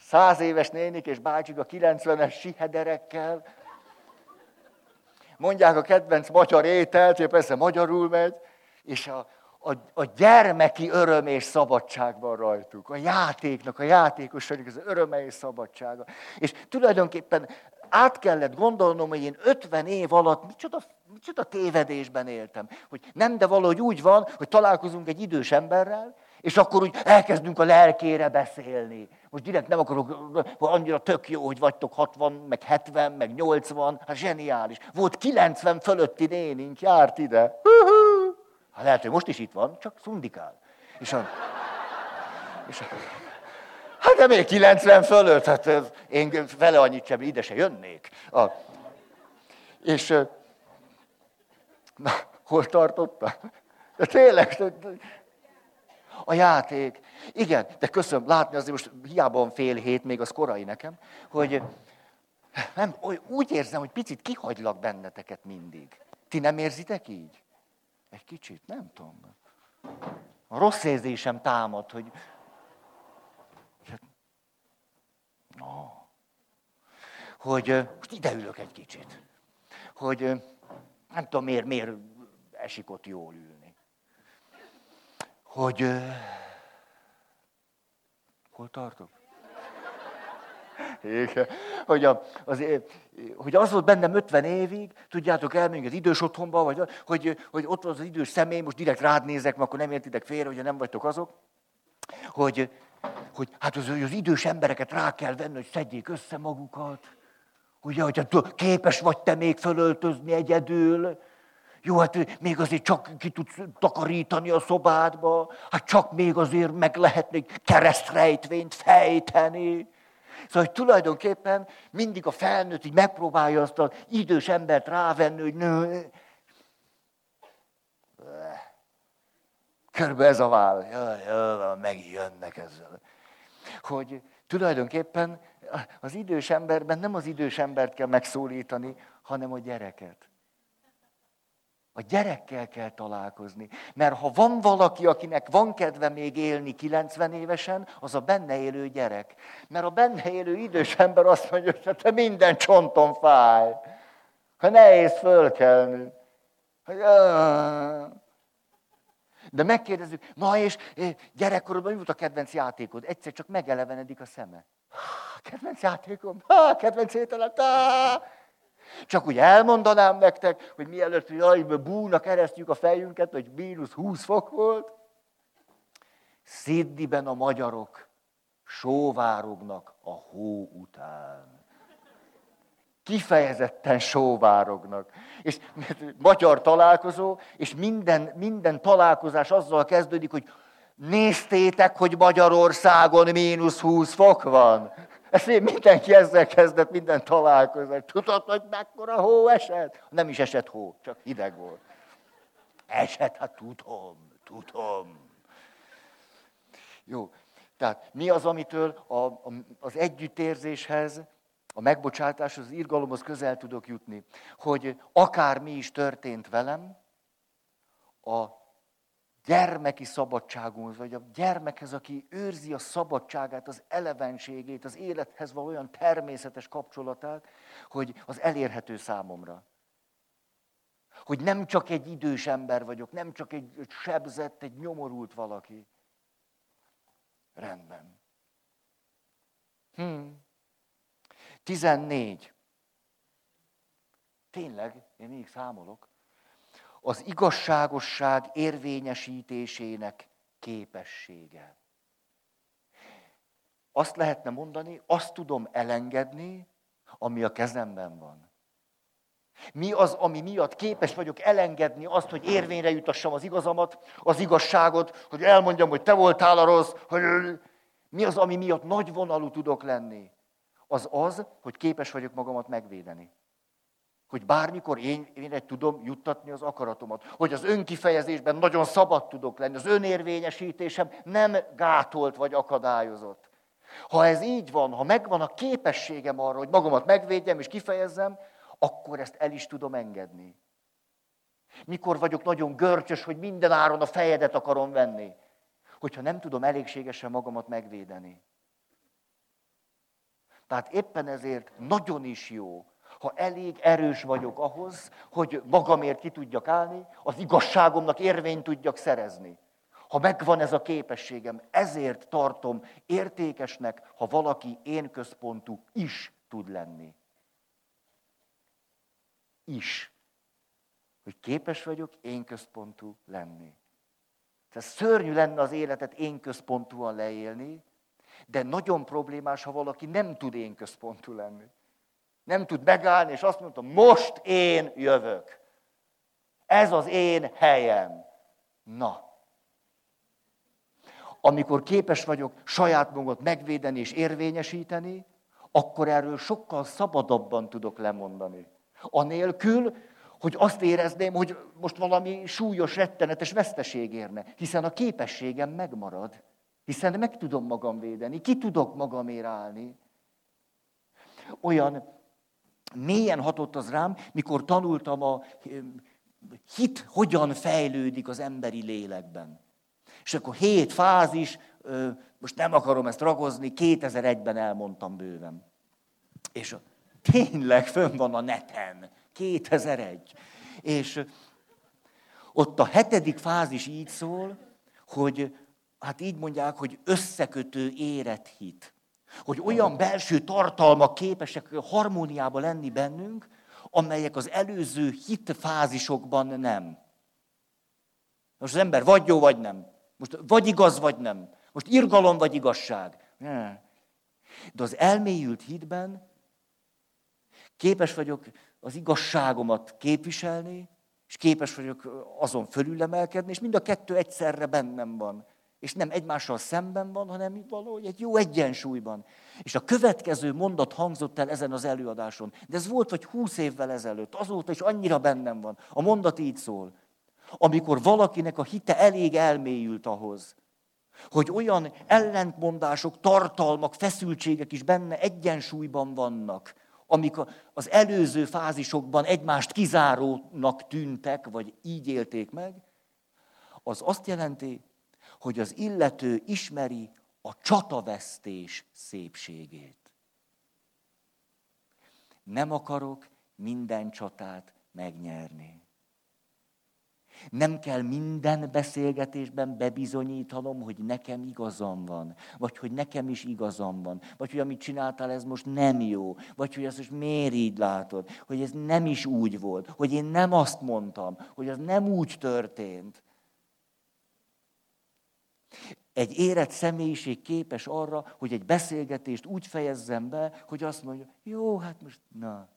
Száz éves nénik és bácsik a 90-es sihederekkel. Mondják a kedvenc magyar ételt, hogy persze magyarul megy, és a, a, a gyermeki öröm és szabadság van rajtuk. A játéknak, a játékosnak az öröme és szabadsága. És tulajdonképpen át kellett gondolnom, hogy én 50 év alatt micsoda, micsoda tévedésben éltem. Hogy nem, de valahogy úgy van, hogy találkozunk egy idős emberrel, és akkor úgy elkezdünk a lelkére beszélni. Most direkt nem akarok, annyira tök jó, hogy vagytok 60, meg 70, meg 80, hát zseniális. Volt 90 fölötti nénink, járt ide. Hát lehet, hogy most is itt van, csak szundikál. És a, és a, hát de még 90 fölött, hát én vele annyit sem, ide se jönnék. A, és na, hol tartotta? De tényleg, a játék. Igen, de köszönöm, látni azért most hiába van fél hét, még az korai nekem, hogy nem, úgy érzem, hogy picit kihagylak benneteket mindig. Ti nem érzitek így? Egy kicsit, nem tudom. A rossz érzésem támad, hogy... No. Hogy most ide ülök egy kicsit. Hogy nem tudom miért, miért esik ott jól ülni. Hogy... Hol tartok? Igen. Hogy, a, az, hogy az volt bennem 50 évig, tudjátok, elmegyünk az idős otthonba, vagy hogy, hogy ott van az idős személy, most direkt rád nézek, mert akkor nem értitek félre, hogy nem vagytok azok, hogy, hogy hát az, az idős embereket rá kell venni, hogy szedjék össze magukat. Ugye, hogy képes vagy te még fölöltözni egyedül, jó, hát még azért csak ki tudsz takarítani a szobádba, hát csak még azért meg lehetne keresztrejtvényt fejteni. Szóval, hogy tulajdonképpen mindig a felnőtt így megpróbálja azt az idős embert rávenni, hogy nő. Körbe ez a váll. Jaj, jaj, megjönnek ezzel. Hogy tulajdonképpen az idős emberben nem az idős embert kell megszólítani, hanem a gyereket. A gyerekkel kell találkozni. Mert ha van valaki, akinek van kedve még élni 90 évesen, az a benne élő gyerek. Mert a benne élő idős ember azt mondja, hogy te minden csonton fáj. Ha nehéz fölkelni. De megkérdezzük, na és gyerekkorodban mi volt a kedvenc játékod? Egyszer csak megelevenedik a szeme. Kedvenc játékom? Kedvenc ételem? Csak úgy elmondanám nektek, hogy mielőtt jaj, búnak keresztjük a fejünket, hogy mínusz 20 fok volt. Sziddiben a magyarok sóvárognak a hó után. Kifejezetten sóvárognak. És magyar találkozó, és minden, minden találkozás azzal kezdődik, hogy néztétek, hogy Magyarországon mínusz 20 fok van. Ezt én mindenki ezzel kezdett minden találkozást. Tudod, hogy mekkora hó esett? Nem is esett hó, csak hideg volt. Esett, hát tudom, tudom. Jó, tehát mi az, amitől a, a, az együttérzéshez a megbocsátás, az irgalomhoz közel tudok jutni, hogy akár mi is történt velem, a gyermeki szabadságunk, vagy a gyermekhez, aki őrzi a szabadságát, az elevenségét, az élethez való olyan természetes kapcsolatát, hogy az elérhető számomra. Hogy nem csak egy idős ember vagyok, nem csak egy sebzett, egy nyomorult valaki. Rendben. Hmm. 14. Tényleg, én még számolok az igazságosság érvényesítésének képessége. Azt lehetne mondani, azt tudom elengedni, ami a kezemben van. Mi az, ami miatt képes vagyok elengedni azt, hogy érvényre jutassam az igazamat, az igazságot, hogy elmondjam, hogy te voltál a rossz, hogy mi az, ami miatt nagy vonalú tudok lenni? Az az, hogy képes vagyok magamat megvédeni. Hogy bármikor én, én tudom juttatni az akaratomat. Hogy az önkifejezésben nagyon szabad tudok lenni. Az önérvényesítésem nem gátolt vagy akadályozott. Ha ez így van, ha megvan a képességem arra, hogy magamat megvédjem és kifejezzem, akkor ezt el is tudom engedni. Mikor vagyok nagyon görcsös, hogy minden áron a fejedet akarom venni. Hogyha nem tudom elégségesen magamat megvédeni. Tehát éppen ezért nagyon is jó, ha elég erős vagyok ahhoz, hogy magamért ki tudjak állni, az igazságomnak érvényt tudjak szerezni. Ha megvan ez a képességem, ezért tartom értékesnek, ha valaki én központú is tud lenni. Is. Hogy képes vagyok én központú lenni. Tehát szörnyű lenne az életet én központúan leélni, de nagyon problémás, ha valaki nem tud én központú lenni. Nem tud megállni, és azt mondta, most én jövök. Ez az én helyem. Na. Amikor képes vagyok saját magamat megvédeni és érvényesíteni, akkor erről sokkal szabadabban tudok lemondani. Anélkül, hogy azt érezném, hogy most valami súlyos, rettenetes veszteség érne. Hiszen a képességem megmarad. Hiszen meg tudom magam védeni, ki tudok magamért állni. Olyan mélyen hatott az rám, mikor tanultam a hit hogyan fejlődik az emberi lélekben. És akkor hét fázis, most nem akarom ezt ragozni, 2001-ben elmondtam bőven. És tényleg fönn van a neten, 2001. És ott a hetedik fázis így szól, hogy hát így mondják, hogy összekötő érett hit. Hogy olyan belső tartalmak képesek harmóniába lenni bennünk, amelyek az előző hitfázisokban nem. Most az ember vagy jó, vagy nem. Most vagy igaz, vagy nem. Most irgalom, vagy igazság. De az elmélyült hitben képes vagyok az igazságomat képviselni, és képes vagyok azon fölülemelkedni, és mind a kettő egyszerre bennem van és nem egymással szemben van, hanem valahogy egy jó egyensúlyban. És a következő mondat hangzott el ezen az előadáson. De ez volt vagy húsz évvel ezelőtt, azóta is annyira bennem van. A mondat így szól. Amikor valakinek a hite elég elmélyült ahhoz, hogy olyan ellentmondások, tartalmak, feszültségek is benne egyensúlyban vannak, amik az előző fázisokban egymást kizárónak tűntek, vagy így élték meg, az azt jelenti, hogy az illető ismeri a csatavesztés szépségét. Nem akarok minden csatát megnyerni. Nem kell minden beszélgetésben bebizonyítanom, hogy nekem igazam van, vagy hogy nekem is igazam van, vagy hogy amit csináltál, ez most nem jó, vagy hogy ezt most miért így látod, hogy ez nem is úgy volt, hogy én nem azt mondtam, hogy az nem úgy történt. Egy érett személyiség képes arra, hogy egy beszélgetést úgy fejezzem be, hogy azt mondja, jó, hát most, na,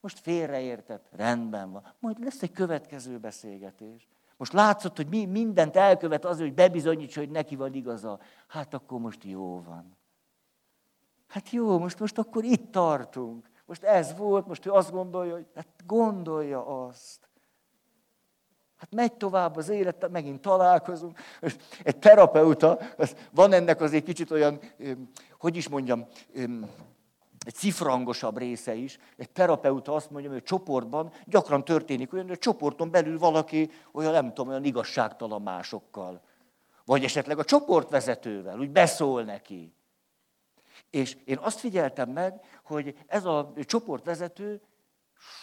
most félreértett, rendben van. Majd lesz egy következő beszélgetés. Most látszott, hogy mi mindent elkövet az, hogy bebizonyítsa, hogy neki van igaza. Hát akkor most jó van. Hát jó, most, most akkor itt tartunk. Most ez volt, most ő azt gondolja, hogy hát gondolja azt. Hát megy tovább az élet, megint találkozunk. Egy terapeuta, van ennek azért kicsit olyan, hogy is mondjam, egy cifrangosabb része is. Egy terapeuta azt mondja, hogy csoportban gyakran történik olyan, hogy a csoporton belül valaki olyan, nem tudom, olyan igazságtalan másokkal. Vagy esetleg a csoportvezetővel, úgy beszól neki. És én azt figyeltem meg, hogy ez a csoportvezető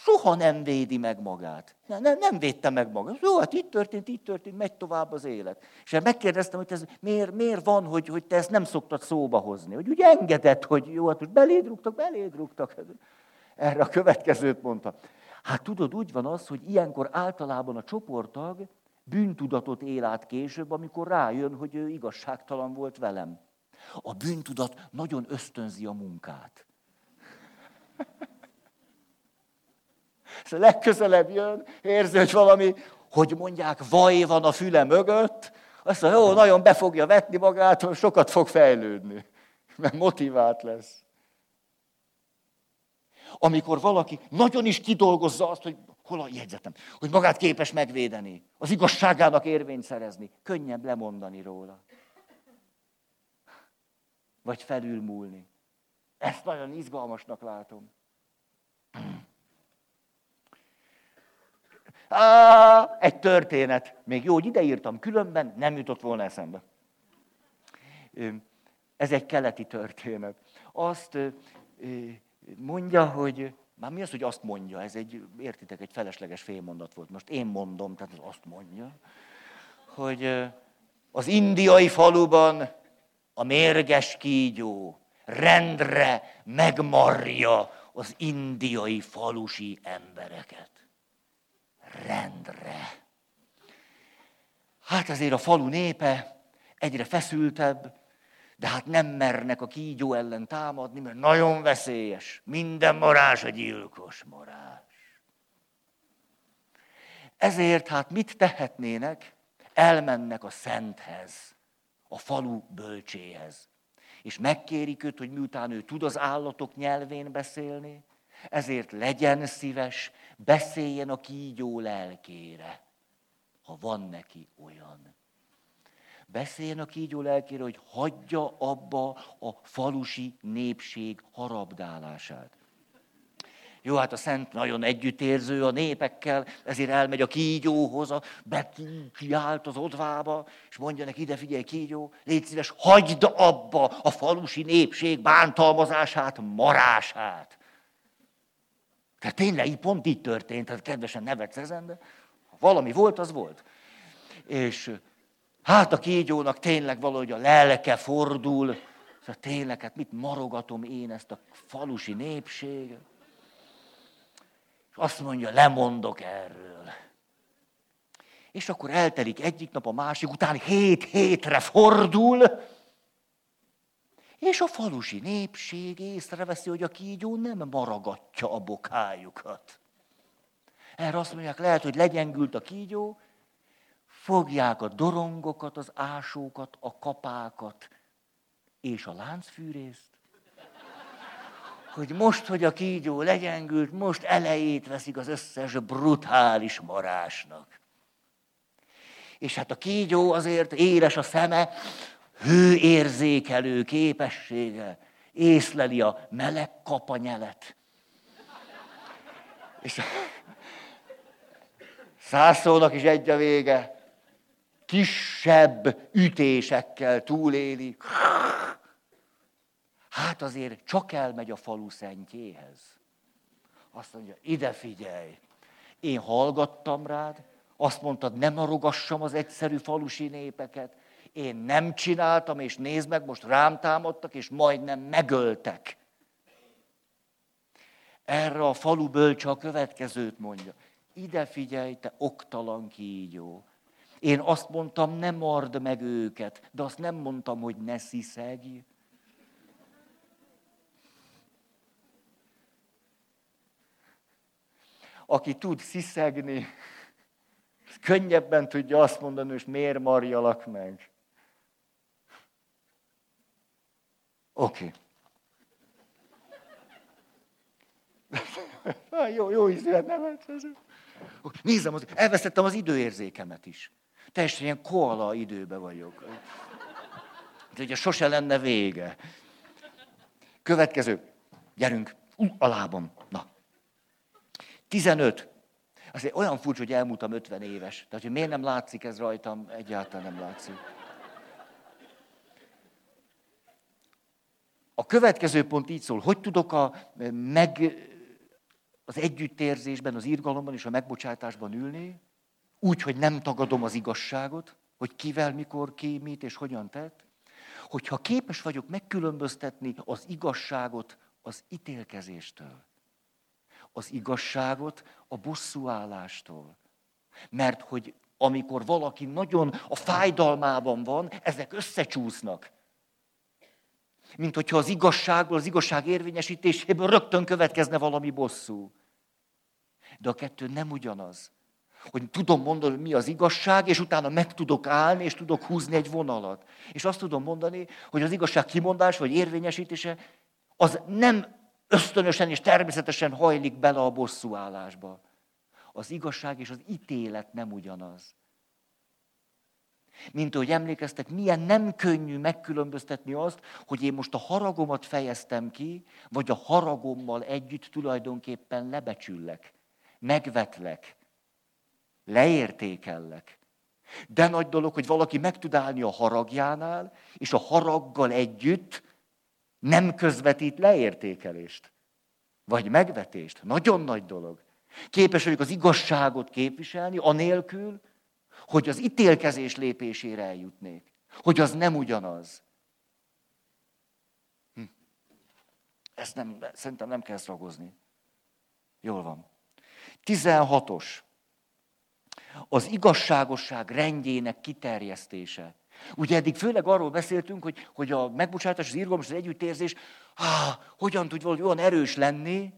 soha nem védi meg magát. Nem, nem, nem védte meg magát. Jó, hát itt történt, itt történt, megy tovább az élet. És én megkérdeztem, hogy ez miért, miért van, hogy, hogy te ezt nem szoktad szóba hozni. Hogy úgy engedett, hogy jó, hát most beléd rúgtak, beléd rúgtak. Erre a következőt mondta. Hát tudod, úgy van az, hogy ilyenkor általában a csoporttag bűntudatot él át később, amikor rájön, hogy ő igazságtalan volt velem. A bűntudat nagyon ösztönzi a munkát. Szóval legközelebb jön, érzi, hogy valami, hogy mondják, vaj van a füle mögött, azt mondja, jó, nagyon be fogja vetni magát, sokat fog fejlődni, mert motivált lesz. Amikor valaki nagyon is kidolgozza azt, hogy hol a jegyzetem, hogy magát képes megvédeni, az igazságának érvényt szerezni, könnyebb lemondani róla. Vagy felülmúlni. Ezt nagyon izgalmasnak látom. Á, egy történet. Még jó, hogy ideírtam, különben nem jutott volna eszembe. Ez egy keleti történet. Azt mondja, hogy már mi az, hogy azt mondja? Ez egy, értitek, egy felesleges félmondat volt. Most én mondom, tehát az azt mondja, hogy az indiai faluban a mérges kígyó rendre megmarja az indiai falusi embereket rendre. Hát azért a falu népe egyre feszültebb, de hát nem mernek a kígyó ellen támadni, mert nagyon veszélyes. Minden marás a gyilkos marás. Ezért hát mit tehetnének? Elmennek a szenthez, a falu bölcséhez. És megkérik őt, hogy miután ő tud az állatok nyelvén beszélni, ezért legyen szíves, beszéljen a kígyó lelkére, ha van neki olyan. Beszéljen a kígyó lelkére, hogy hagyja abba a falusi népség harabdálását. Jó, hát a szent nagyon együttérző a népekkel, ezért elmegy a kígyóhoz, a bekiált az odvába, és mondja neki, ide figyelj kígyó, légy szíves, hagyd abba a falusi népség bántalmazását, marását. Tehát tényleg így pont így történt, tehát kedvesen nevetsz ezen, de valami volt, az volt. És hát a kígyónak tényleg valahogy a lelke fordul, szóval tényleg, hát mit marogatom én ezt a falusi népséget? És azt mondja, lemondok erről. És akkor eltelik egyik nap, a másik után hét hétre fordul, és a falusi népség észreveszi, hogy a kígyó nem maragatja a bokájukat. Erre azt mondják, lehet, hogy legyengült a kígyó, fogják a dorongokat, az ásókat, a kapákat és a láncfűrészt, hogy most, hogy a kígyó legyengült, most elejét veszik az összes brutális marásnak. És hát a kígyó azért éles a szeme, hőérzékelő képessége, észleli a meleg kapanyelet. És százszónak is egy a vége, kisebb ütésekkel túléli. Hát azért csak elmegy a falu szentjéhez. Azt mondja, ide figyelj, én hallgattam rád, azt mondtad, nem narogassam az egyszerű falusi népeket, én nem csináltam, és nézd meg, most rám támadtak, és majdnem megöltek. Erre a falu bölcse a következőt mondja. Ide figyelj, te oktalan kígyó. Én azt mondtam, ne mard meg őket, de azt nem mondtam, hogy ne sziszegj. Aki tud sziszegni, könnyebben tudja azt mondani, hogy miért marjalak meg. Oké. Okay. jó, jó ízűet nevetsz. Nézem, az, elvesztettem az időérzékemet is. Teljesen ilyen koala időbe vagyok. De ugye sose lenne vége. Következő. Gyerünk, uh, a lábam. Na. 15. Azért olyan furcsa, hogy elmúltam 50 éves. Tehát, hogy miért nem látszik ez rajtam, egyáltalán nem látszik. A következő pont így szól, hogy tudok a meg, az együttérzésben, az irgalomban és a megbocsátásban ülni, úgy, hogy nem tagadom az igazságot, hogy kivel, mikor, ki, mit és hogyan tett, hogyha képes vagyok megkülönböztetni az igazságot az ítélkezéstől, az igazságot a bosszúállástól. Mert hogy amikor valaki nagyon a fájdalmában van, ezek összecsúsznak. Mint hogyha az igazságból, az igazság érvényesítéséből rögtön következne valami bosszú. De a kettő nem ugyanaz. Hogy tudom mondani, hogy mi az igazság, és utána meg tudok állni, és tudok húzni egy vonalat. És azt tudom mondani, hogy az igazság kimondás vagy érvényesítése, az nem ösztönösen és természetesen hajlik bele a bosszúállásba. Az igazság és az ítélet nem ugyanaz. Mint ahogy emlékeztek, milyen nem könnyű megkülönböztetni azt, hogy én most a haragomat fejeztem ki, vagy a haragommal együtt tulajdonképpen lebecsüllek, megvetlek, leértékellek. De nagy dolog, hogy valaki meg tud állni a haragjánál, és a haraggal együtt nem közvetít leértékelést, vagy megvetést. Nagyon nagy dolog. Képes vagyok az igazságot képviselni, anélkül, hogy az ítélkezés lépésére eljutnék. Hogy az nem ugyanaz. Hm. Ezt nem, szerintem nem kell ragozni. Jól van. 16-os. Az igazságosság rendjének kiterjesztése. Ugye eddig főleg arról beszéltünk, hogy, hogy a megbocsátás, az irgalom az együttérzés, ah, hogyan tud valahogy olyan erős lenni,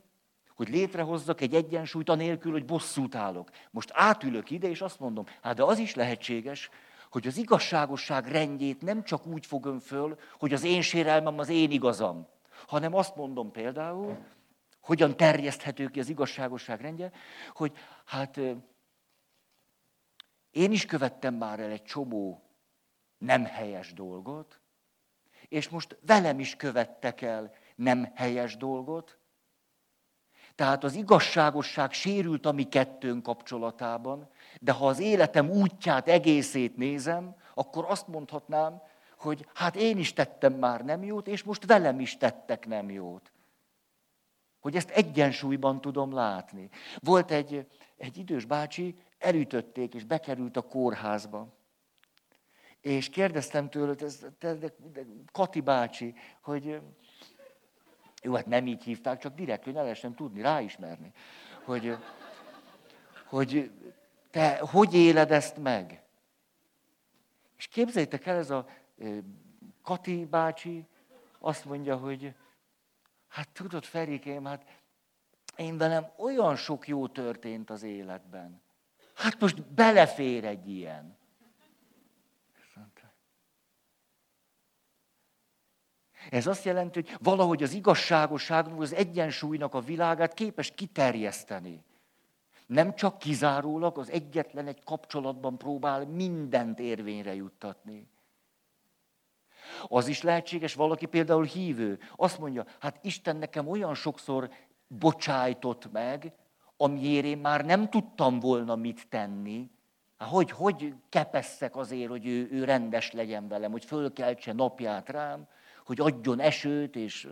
hogy létrehozzak egy egyensúlyt anélkül, hogy bosszút állok. Most átülök ide, és azt mondom, hát de az is lehetséges, hogy az igazságosság rendjét nem csak úgy fogom föl, hogy az én sérelmem az én igazam, hanem azt mondom például, hogyan terjeszthető ki az igazságosság rendje, hogy hát én is követtem már el egy csomó nem helyes dolgot, és most velem is követtek el nem helyes dolgot, tehát az igazságosság sérült a mi kettőnk kapcsolatában, de ha az életem útját, egészét nézem, akkor azt mondhatnám, hogy hát én is tettem már nem jót, és most velem is tettek nem jót. Hogy ezt egyensúlyban tudom látni. Volt egy, egy idős bácsi, elütötték, és bekerült a kórházba. És kérdeztem tőle, ez, te, de, de, Kati bácsi, hogy jó, hát nem így hívták, csak direkt, hogy ne lehessen tudni, ráismerni. Hogy, hogy te hogy éled ezt meg? És képzeljétek el, ez a Kati bácsi azt mondja, hogy hát tudod, Ferikém, hát én velem olyan sok jó történt az életben. Hát most belefér egy ilyen. Ez azt jelenti, hogy valahogy az igazságosságnak, az egyensúlynak a világát képes kiterjeszteni. Nem csak kizárólag az egyetlen egy kapcsolatban próbál mindent érvényre juttatni. Az is lehetséges, valaki például hívő, azt mondja, hát Isten nekem olyan sokszor bocsájtott meg, amiért én már nem tudtam volna mit tenni, hát hogy, hogy kepesszek azért, hogy ő, ő rendes legyen velem, hogy fölkeltse napját rám, hogy adjon esőt, és...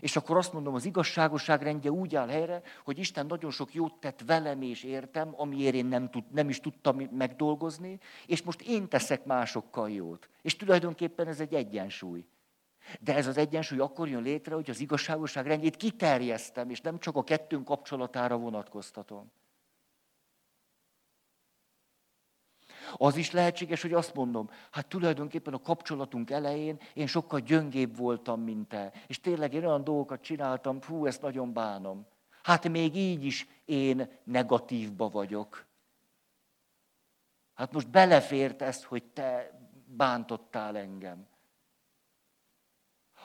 És akkor azt mondom, az igazságosság rendje úgy áll helyre, hogy Isten nagyon sok jót tett velem és értem, amiért én nem, tud, nem is tudtam megdolgozni, és most én teszek másokkal jót. És tulajdonképpen ez egy egyensúly. De ez az egyensúly akkor jön létre, hogy az igazságosság rendjét kiterjesztem, és nem csak a kettőnk kapcsolatára vonatkoztatom. Az is lehetséges, hogy azt mondom, hát tulajdonképpen a kapcsolatunk elején én sokkal gyöngébb voltam, mint te. És tényleg én olyan dolgokat csináltam, fú, ezt nagyon bánom. Hát még így is én negatívba vagyok. Hát most belefért ez, hogy te bántottál engem.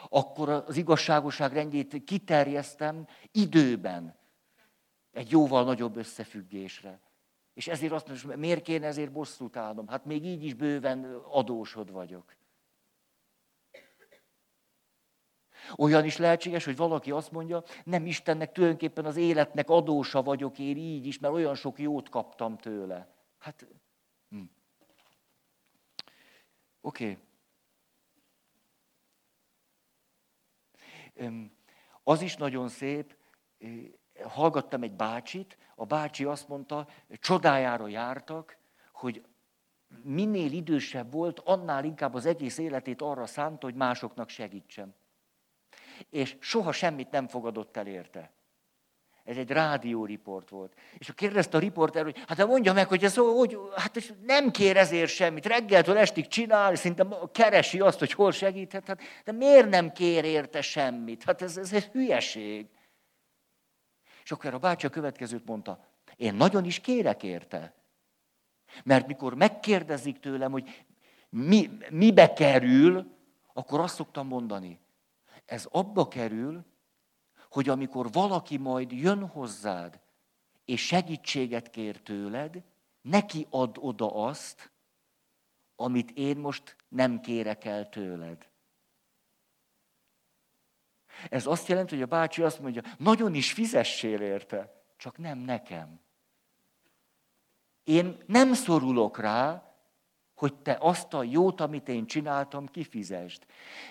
Akkor az igazságoság rendjét kiterjesztem időben egy jóval nagyobb összefüggésre. És ezért azt mondom, miért kéne ezért bosszút állnom? Hát még így is bőven adósod vagyok. Olyan is lehetséges, hogy valaki azt mondja, nem Istennek tulajdonképpen az életnek adósa vagyok én így is, mert olyan sok jót kaptam tőle. Hát, hm. oké. Okay. Az is nagyon szép, hallgattam egy bácsit, a bácsi azt mondta, csodájára jártak, hogy minél idősebb volt, annál inkább az egész életét arra szánta, hogy másoknak segítsen. És soha semmit nem fogadott el érte. Ez egy rádióriport volt. És a kérdezte a riporter, hogy hát mondja meg, hogy ez hogy, hát nem kér ezért semmit. Reggeltől estig csinál, szinte keresi azt, hogy hol segíthet. Hát, de miért nem kér érte semmit? Hát ez, ez egy hülyeség. És akkor a bácsi a következőt mondta, én nagyon is kérek érte. Mert mikor megkérdezik tőlem, hogy mi, mibe kerül, akkor azt szoktam mondani, ez abba kerül, hogy amikor valaki majd jön hozzád, és segítséget kér tőled, neki ad oda azt, amit én most nem kérek el tőled. Ez azt jelenti, hogy a bácsi azt mondja, nagyon is fizessél érte, csak nem nekem. Én nem szorulok rá, hogy te azt a jót, amit én csináltam, kifizest.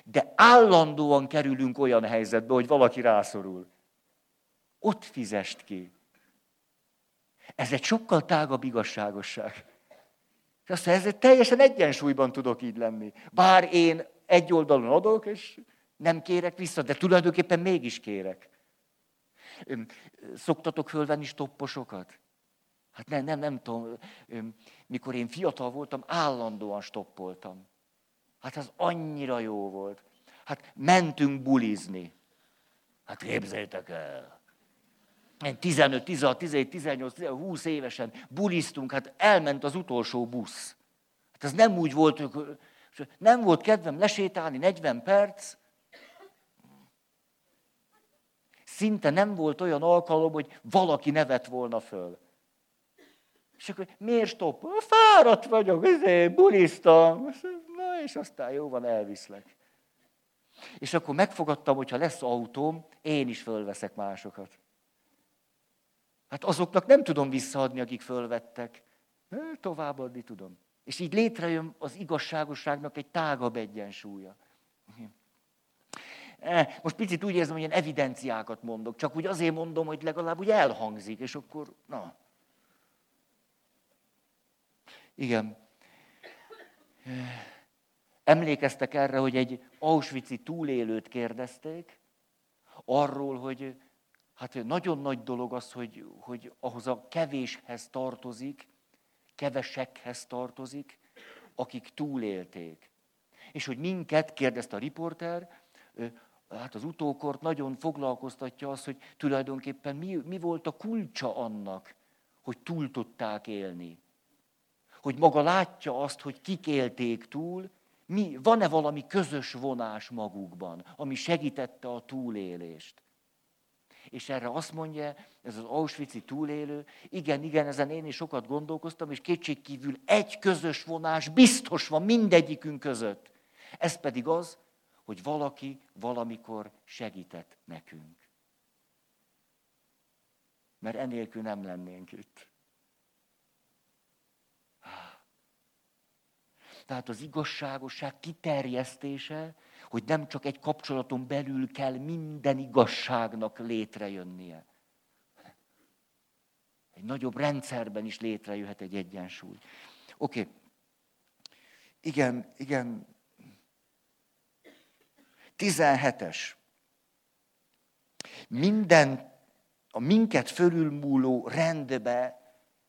De állandóan kerülünk olyan helyzetbe, hogy valaki rászorul. Ott fizest ki. Ez egy sokkal tágabb igazságosság. És azt mondja, ez teljesen egyensúlyban tudok így lenni. Bár én egy oldalon adok, és nem kérek vissza, de tulajdonképpen mégis kérek. Szoktatok fölvenni stopposokat? Hát nem, nem, nem tudom. Mikor én fiatal voltam, állandóan stoppoltam. Hát az annyira jó volt. Hát mentünk bulizni. Hát képzeljétek el. 15, 16, 17, 18, 20 évesen buliztunk, hát elment az utolsó busz. Hát ez nem úgy volt, hogy nem volt kedvem lesétálni 40 perc, Szinte nem volt olyan alkalom, hogy valaki nevet volna föl. És akkor miért stop? Fáradt vagyok, ezért buliztam. Na, és aztán jó van, elviszlek. És akkor megfogadtam, hogy ha lesz autóm, én is fölveszek másokat. Hát azoknak nem tudom visszaadni, akik fölvettek. Továbbadni tudom. És így létrejön az igazságosságnak egy tágabb egyensúlya. Eh, most picit úgy érzem, hogy ilyen evidenciákat mondok, csak úgy azért mondom, hogy legalább úgy elhangzik, és akkor, na. Igen. Eh, emlékeztek erre, hogy egy Auschwitz-i túlélőt kérdezték, arról, hogy hát nagyon nagy dolog az, hogy, hogy ahhoz a kevéshez tartozik, kevesekhez tartozik, akik túlélték. És hogy minket, kérdezte a riporter, hát az utókort nagyon foglalkoztatja az, hogy tulajdonképpen mi, mi volt a kulcsa annak, hogy túl tudták élni. Hogy maga látja azt, hogy kik élték túl, mi, van-e valami közös vonás magukban, ami segítette a túlélést. És erre azt mondja, ez az Auschwitz-i túlélő, igen, igen, ezen én is sokat gondolkoztam, és kétségkívül egy közös vonás biztos van mindegyikünk között. Ez pedig az, hogy valaki valamikor segített nekünk. Mert enélkül nem lennénk itt. Tehát az igazságosság kiterjesztése, hogy nem csak egy kapcsolaton belül kell minden igazságnak létrejönnie. Egy nagyobb rendszerben is létrejöhet egy egyensúly. Oké. Okay. Igen, igen, 17-es. Minden a minket fölülmúló rendbe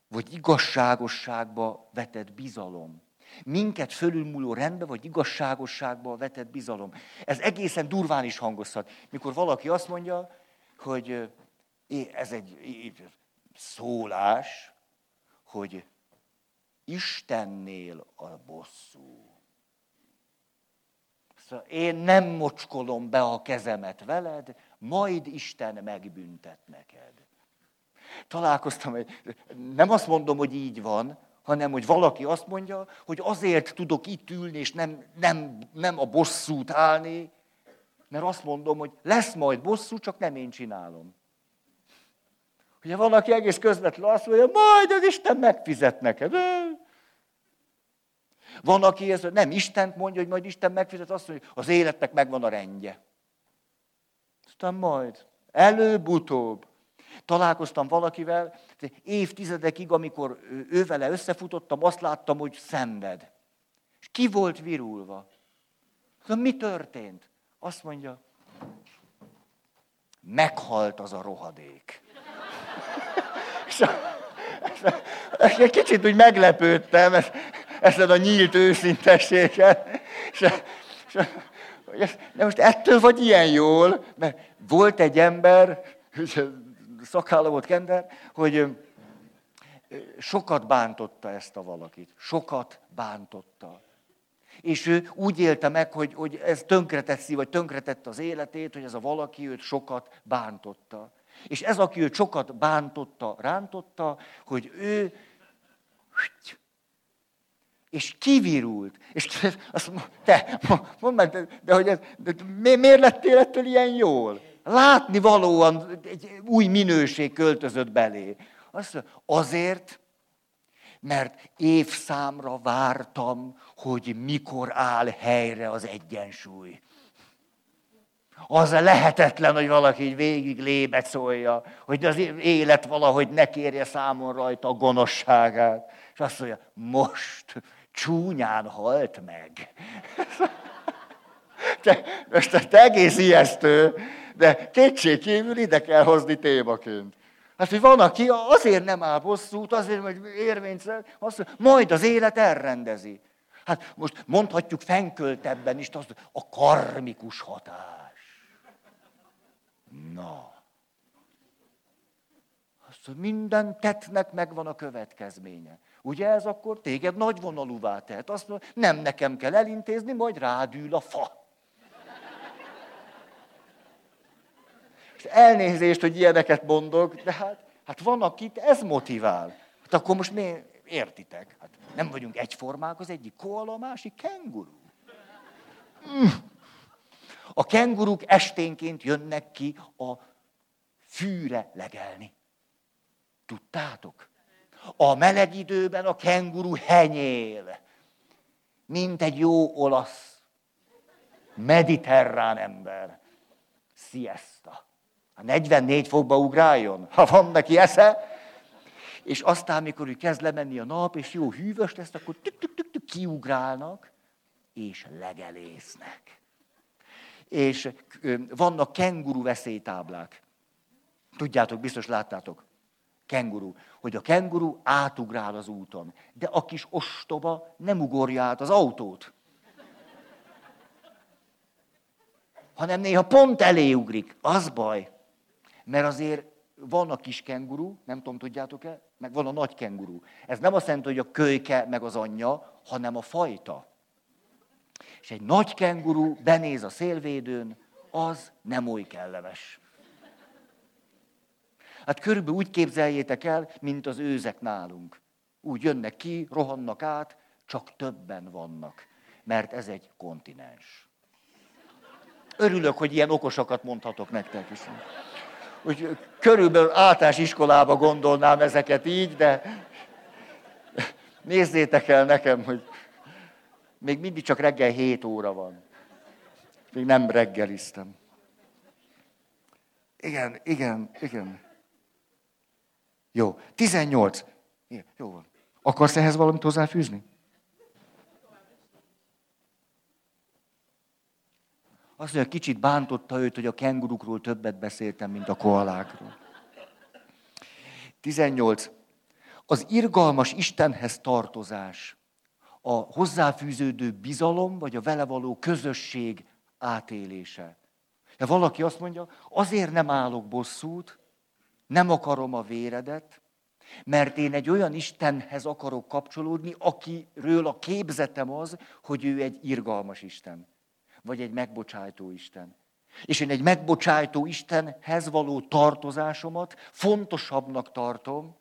vagy igazságosságba vetett bizalom. Minket fölülmúló rendbe vagy igazságosságba vetett bizalom. Ez egészen durván is hangozhat. Mikor valaki azt mondja, hogy ez egy szólás, hogy Istennél a bosszú. Szóval én nem mocskolom be a kezemet veled, majd Isten megbüntet neked. Találkoztam, nem azt mondom, hogy így van, hanem hogy valaki azt mondja, hogy azért tudok itt ülni, és nem, nem, nem a bosszút állni, Mert azt mondom, hogy lesz majd bosszú, csak nem én csinálom. Ugye van, aki egész közvetlenül azt mondja, majd az Isten megfizet neked. Van, aki ezt nem Istent mondja, hogy majd Isten megfizet, azt mondja, hogy az életnek megvan a rendje. Aztán majd, előbb-utóbb. Találkoztam valakivel, évtizedekig, amikor ővele összefutottam, azt láttam, hogy szenved. És ki volt virulva? Szóval mi történt? Azt mondja, meghalt az a rohadék. És egy kicsit úgy meglepődtem ezen a nyílt őszintességgel. És, és, de most ettől vagy ilyen jól, mert volt egy ember, szakálla volt Kender, hogy sokat bántotta ezt a valakit. Sokat bántotta. És ő úgy élte meg, hogy, hogy ez tönkreteszi, vagy tönkretette az életét, hogy ez a valaki őt sokat bántotta. És ez, aki őt sokat bántotta, rántotta, hogy ő és kivirult. És azt mondta, te, mondd meg, de, de, hogy ez, de, miért lettél ettől ilyen jól? Látni valóan egy új minőség költözött belé. Azt mondja, azért, mert évszámra vártam, hogy mikor áll helyre az egyensúly. Az lehetetlen, hogy valaki így végig lébet szólja, hogy az élet valahogy ne kérje számon rajta a gonoszságát. És azt mondja, most csúnyán halt meg. Te, most te egész ijesztő, de kétségkívül ide kell hozni témaként. Hát, hogy van, aki azért nem áll bosszút, azért, hogy érvényt azt majd az élet elrendezi. Hát most mondhatjuk fenköltebben is azt, a karmikus hatás. Na. Azt mondja, minden tettnek megvan a következménye. Ugye ez akkor téged nagyvonalúvá tehet. Azt mondja, nem nekem kell elintézni, majd rádül a fa. És elnézést, hogy ilyeneket mondok, de hát, hát van, akit ez motivál. Hát akkor most mi értitek? Hát nem vagyunk egyformák, az egyik koala, a másik kenguru. A kenguruk esténként jönnek ki a fűre legelni. Tudtátok? A meleg időben a kenguru henyél, mint egy jó olasz, mediterrán ember. Siesta. A 44 fokba ugráljon, ha van neki esze. És aztán, mikor ő kezd lemenni a nap, és jó hűvös lesz, akkor tük, tük, tük, tük, kiugrálnak, és legelésznek. És vannak kenguru veszélytáblák. Tudjátok, biztos láttátok kenguru, hogy a kenguru átugrál az úton. De a kis ostoba nem ugorja át az autót. Hanem néha pont elé ugrik. Az baj. Mert azért van a kis kenguru, nem tudom, tudjátok-e, meg van a nagy kenguru. Ez nem azt jelenti, hogy a kölyke meg az anyja, hanem a fajta. És egy nagy kenguru benéz a szélvédőn, az nem oly kellemes. Hát körülbelül úgy képzeljétek el, mint az őzek nálunk. Úgy jönnek ki, rohannak át, csak többen vannak, mert ez egy kontinens. Örülök, hogy ilyen okosakat mondhatok nektek is. Úgy körülbelül általános iskolába gondolnám ezeket így, de nézzétek el nekem, hogy még mindig csak reggel 7 óra van. Még nem reggeliztem. Igen, igen, igen. Jó. 18. Jó van. Akarsz ehhez valamit hozzáfűzni? Azt mondja, kicsit bántotta őt, hogy a kengurukról többet beszéltem, mint a koalákról. 18. Az irgalmas Istenhez tartozás, a hozzáfűződő bizalom, vagy a vele való közösség átélése. Ja, valaki azt mondja, azért nem állok bosszút, nem akarom a véredet, mert én egy olyan Istenhez akarok kapcsolódni, akiről a képzetem az, hogy ő egy irgalmas Isten, vagy egy megbocsájtó Isten. És én egy megbocsájtó Istenhez való tartozásomat fontosabbnak tartom,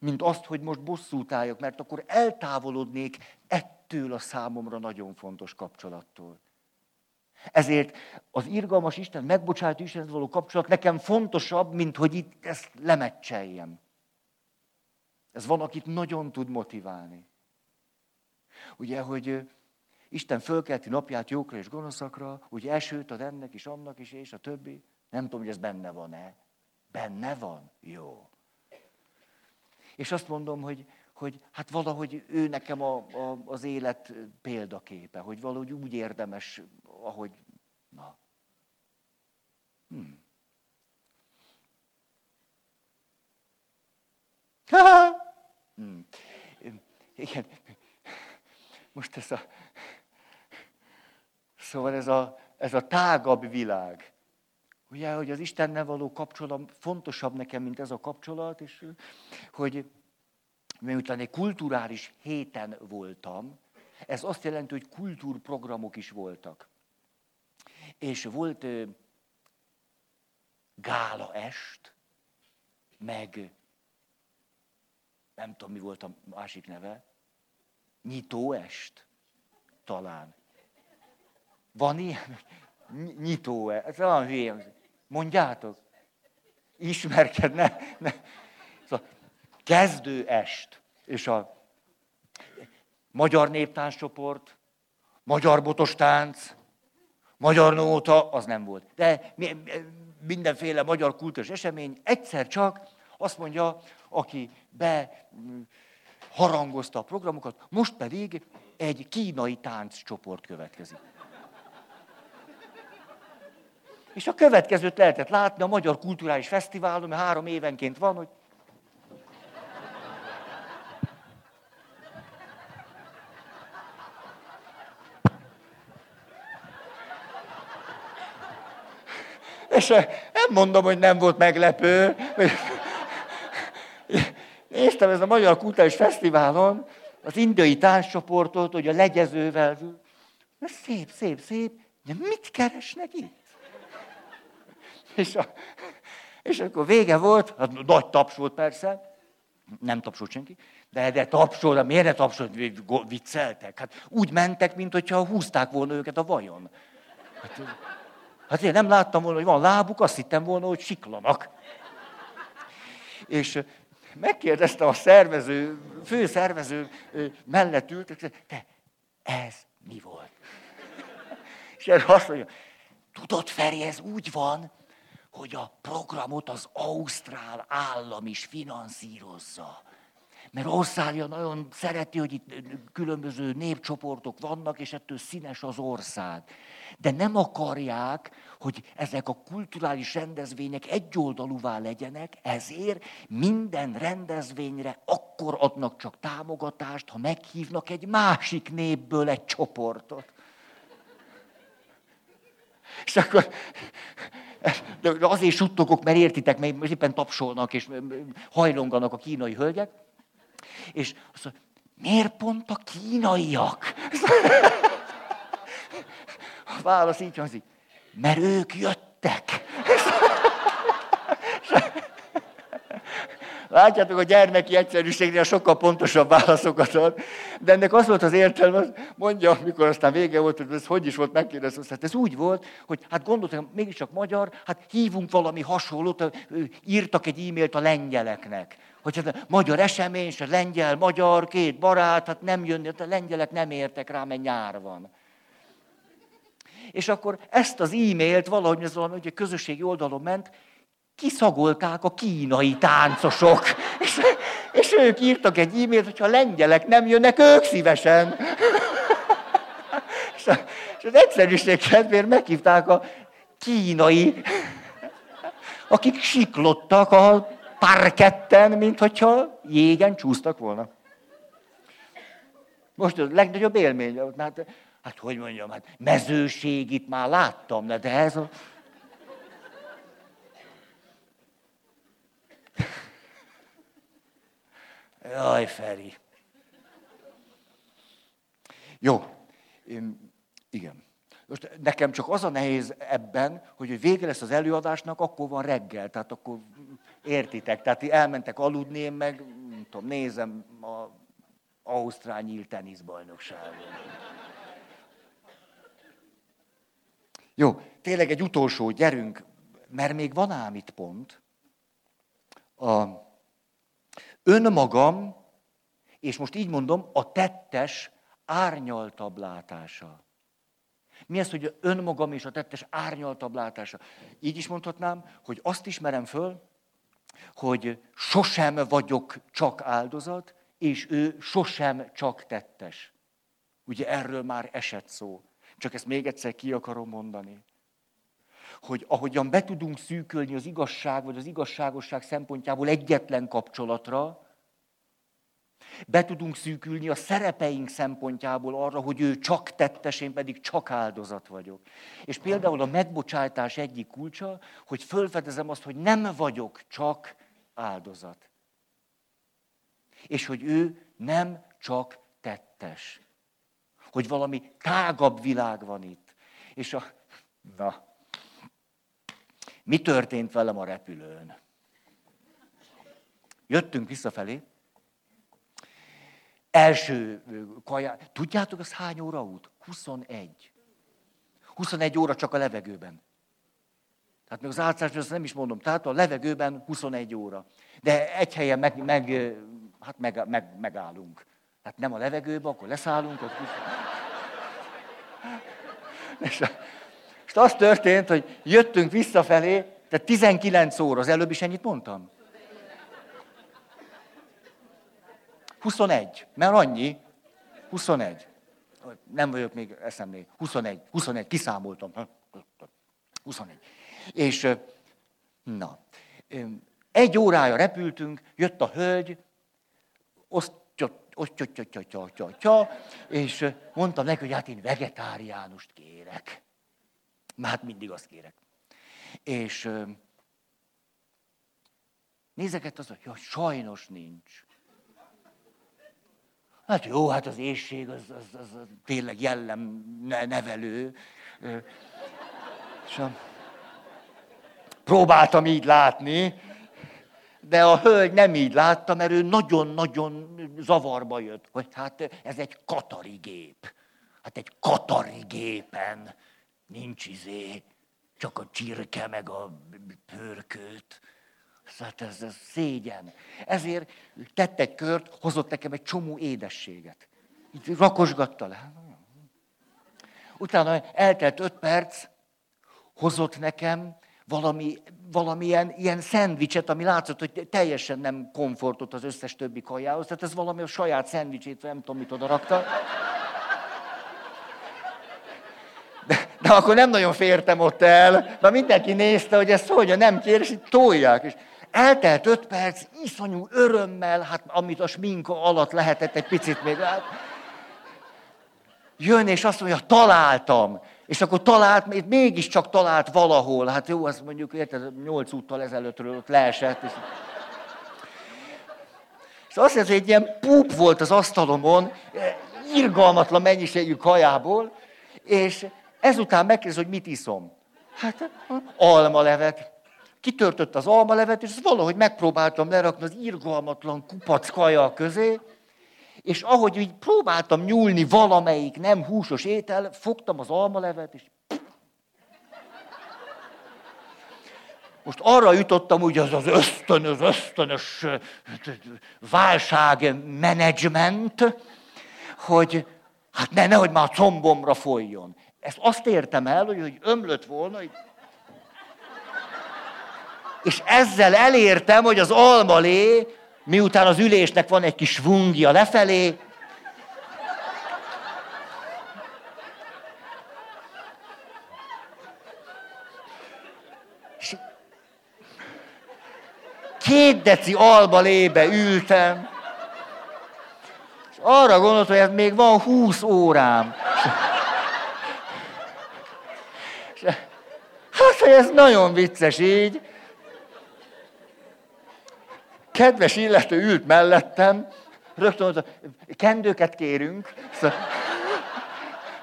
mint azt, hogy most bosszút álljak, mert akkor eltávolodnék ettől a számomra nagyon fontos kapcsolattól. Ezért az irgalmas Isten, megbocsátó Isten való kapcsolat nekem fontosabb, mint hogy itt ezt lemecseljem. Ez van, akit nagyon tud motiválni. Ugye, hogy Isten fölkelti napját jókra és gonoszakra, úgy esőt ad ennek is, annak is, és a többi. Nem tudom, hogy ez benne van-e. Benne van? Jó. És azt mondom, hogy, hogy hát valahogy ő nekem a, a, az élet példaképe, hogy valahogy úgy érdemes, ahogy, na. Hmm. hmm. Igen. Most ez a... Szóval ez a, ez a tágabb világ. Ugye, hogy az Istennel való kapcsolat fontosabb nekem, mint ez a kapcsolat, és hogy miután egy kulturális héten voltam, ez azt jelenti, hogy kultúrprogramok is voltak. És volt ö, gála est, meg nem tudom, mi volt a másik neve, nyitóest, talán. Van ilyen? Nyitó-e? Ez olyan hülye. Mondjátok. Ismerkedne. Ne. Kezdő est. És a magyar néptánccsoport, magyar botos tánc, magyar nóta, az nem volt. De mindenféle magyar kultúrás esemény egyszer csak azt mondja, aki be harangozta a programokat, most pedig egy kínai tánccsoport következik. És a következőt lehetett látni a Magyar Kulturális Fesztiválon, mert három évenként van, hogy És nem mondom, hogy nem volt meglepő. Néztem ez a Magyar Kulturális Fesztiválon, az indiai táncsoportot, hogy a legyezővel. Szép, szép, szép. De mit keresnek itt? És, a, és akkor vége volt, hát nagy taps volt persze, nem tapsolt senki, de, de tapsolt, miért ne tapsolt, vicceltek? Hát úgy mentek, mint hogyha húzták volna őket a vajon. Hát, hát én nem láttam volna, hogy van lábuk, azt hittem volna, hogy siklanak. És megkérdezte a szervező, fő szervező mellett ült, te, ez mi volt? És erre azt mondja, tudod, Feri, ez úgy van, hogy a programot az Ausztrál állam is finanszírozza. Mert Ausztrália nagyon szereti, hogy itt különböző népcsoportok vannak, és ettől színes az ország. De nem akarják, hogy ezek a kulturális rendezvények egyoldalúvá legyenek, ezért minden rendezvényre akkor adnak csak támogatást, ha meghívnak egy másik népből egy csoportot. És akkor de azért suttogok, mert értitek, mert éppen tapsolnak, és hajlonganak a kínai hölgyek. És azt mondja, miért pont a kínaiak? Válasz így hangzik, mert ők jöttek. Látjátok, a gyermeki egyszerűségnél sokkal pontosabb válaszokat ad. De ennek az volt az értelme, mondja, amikor aztán vége volt, hogy ez hogy is volt, megkérdeztem, hát ez úgy volt, hogy hát gondoltam, mégiscsak magyar, hát hívunk valami hasonlót, írtak egy e-mailt a lengyeleknek. Hogy hát magyar esemény, és a lengyel, magyar, két barát, hát nem jönni, hát a lengyelek nem értek rá, mert nyár van. És akkor ezt az e-mailt valahogy ez valami, a közösségi oldalon ment, kiszagolták a kínai táncosok. És, és ők írtak egy e-mailt, hogyha a lengyelek nem jönnek, ők szívesen. És, és az egyszerűség kedvéért meghívták a kínai, akik siklottak a parketten, mint hogyha jégen csúsztak volna. Most a legnagyobb élmény, hát, hát hogy mondjam, hát mezőség itt már láttam, de ez a... Jaj, Feri. Jó. Én, igen. Most nekem csak az a nehéz ebben, hogy vége lesz az előadásnak, akkor van reggel, tehát akkor értitek. Tehát elmentek aludni, én meg, nem tudom, nézem a Ausztrál nyílt teniszbajnokságot. Jó, tényleg egy utolsó, gyerünk, mert még van ám itt pont. A önmagam, és most így mondom, a tettes árnyaltabb látása. Mi ez, hogy önmagam és a tettes árnyaltabb látása? Így is mondhatnám, hogy azt ismerem föl, hogy sosem vagyok csak áldozat, és ő sosem csak tettes. Ugye erről már esett szó. Csak ezt még egyszer ki akarom mondani. Hogy ahogyan be tudunk szűkölni az igazság, vagy az igazságosság szempontjából egyetlen kapcsolatra, be tudunk szűkülni a szerepeink szempontjából arra, hogy ő csak tettes, én pedig csak áldozat vagyok. És például a megbocsátás egyik kulcsa, hogy fölfedezem azt, hogy nem vagyok csak áldozat. És hogy ő nem csak tettes. Hogy valami tágabb világ van itt. És a... Na, mi történt velem a repülőn? Jöttünk visszafelé, első kajá... Tudjátok, az hány óra út? 21. 21 óra csak a levegőben. Tehát még az átszás, azt nem is mondom. Tehát a levegőben 21 óra. De egy helyen meg, meg, hát meg, meg, megállunk. Tehát nem a levegőbe, akkor leszállunk. Ott és, és az történt, hogy jöttünk visszafelé, tehát 19 óra, az előbb is ennyit mondtam. 21, mert annyi. 21. Nem vagyok még eszemnél. 21, 21, kiszámoltam. 21. És na, egy órája repültünk, jött a hölgy, és mondtam neki, hogy hát én vegetáriánust kérek. Már hát mindig azt kérek. És nézeket az, hogy sajnos nincs. Hát jó, hát az éjség az, az, az, az tényleg jellem nevelő. És próbáltam így látni, de a hölgy nem így látta, mert ő nagyon-nagyon zavarba jött, hogy hát ez egy katari gép. Hát egy katari gépen nincs izé, csak a csirke meg a pörköt. Hát ez, ez szégyen. Ezért tett egy kört, hozott nekem egy csomó édességet. Így rakosgatta le. Utána eltelt öt perc, hozott nekem valami, valamilyen ilyen szendvicset, ami látszott, hogy teljesen nem komfortot az összes többi kajához. Tehát ez valami a saját szendvicsét, nem tudom, mit oda rakta. De, de akkor nem nagyon fértem ott el, mert mindenki nézte, hogy ezt hogy nem kér, és így tolják. És Eltelt öt perc, iszonyú örömmel, hát amit a sminka alatt lehetett egy picit még lát. Jön és azt mondja, találtam. És akkor talált, mégiscsak talált valahol. Hát jó, azt mondjuk, érted, nyolc úttal ezelőttről ott leesett. És... És azt hogy egy ilyen púp volt az asztalomon, irgalmatlan mennyiségű kajából, és ezután megkérdez, hogy mit iszom. Hát almalevet kitörtött az almalevet, és valahogy megpróbáltam lerakni az irgalmatlan kupac kaja közé, és ahogy így próbáltam nyúlni valamelyik nem húsos étel, fogtam az almalevet, és most arra jutottam, hogy az az ösztönös, ösztönös válságmenedzsment, hogy hát ne, nehogy már a combomra folyjon. Ezt azt értem el, hogy, hogy ömlött volna, hogy és ezzel elértem, hogy az almalé, miután az ülésnek van egy kis vungja lefelé, két deci albalébe ültem, és arra gondoltam, hogy ez még van húsz órám. hát, hogy ez nagyon vicces így kedves illető ült mellettem, rögtön mondta, kendőket kérünk. Szóval,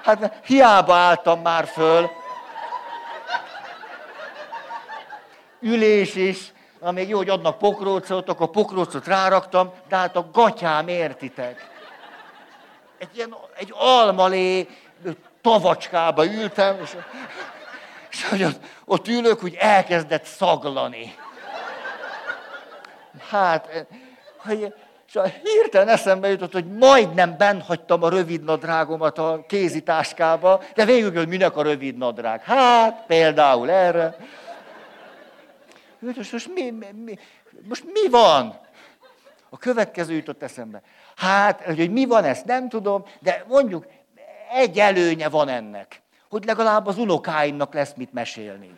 hát hiába álltam már föl. Ülés is, amíg jó, hogy adnak pokrócot, akkor pokrócot ráraktam, de hát a gatyám értitek. Egy ilyen, egy almalé tavacskába ültem, és És hogy ott, ott ülök, úgy elkezdett szaglani. Hát, hogy, és hirtelen eszembe jutott, hogy majdnem bent hagytam a rövid nadrágomat a kézitáskába, de végül, hogy minek a rövid nadrág? Hát, például erre. Most, most, mi, mi, most mi van? A következő jutott eszembe. Hát, hogy mi van, ezt nem tudom, de mondjuk egy előnye van ennek, hogy legalább az unokáimnak lesz mit mesélni.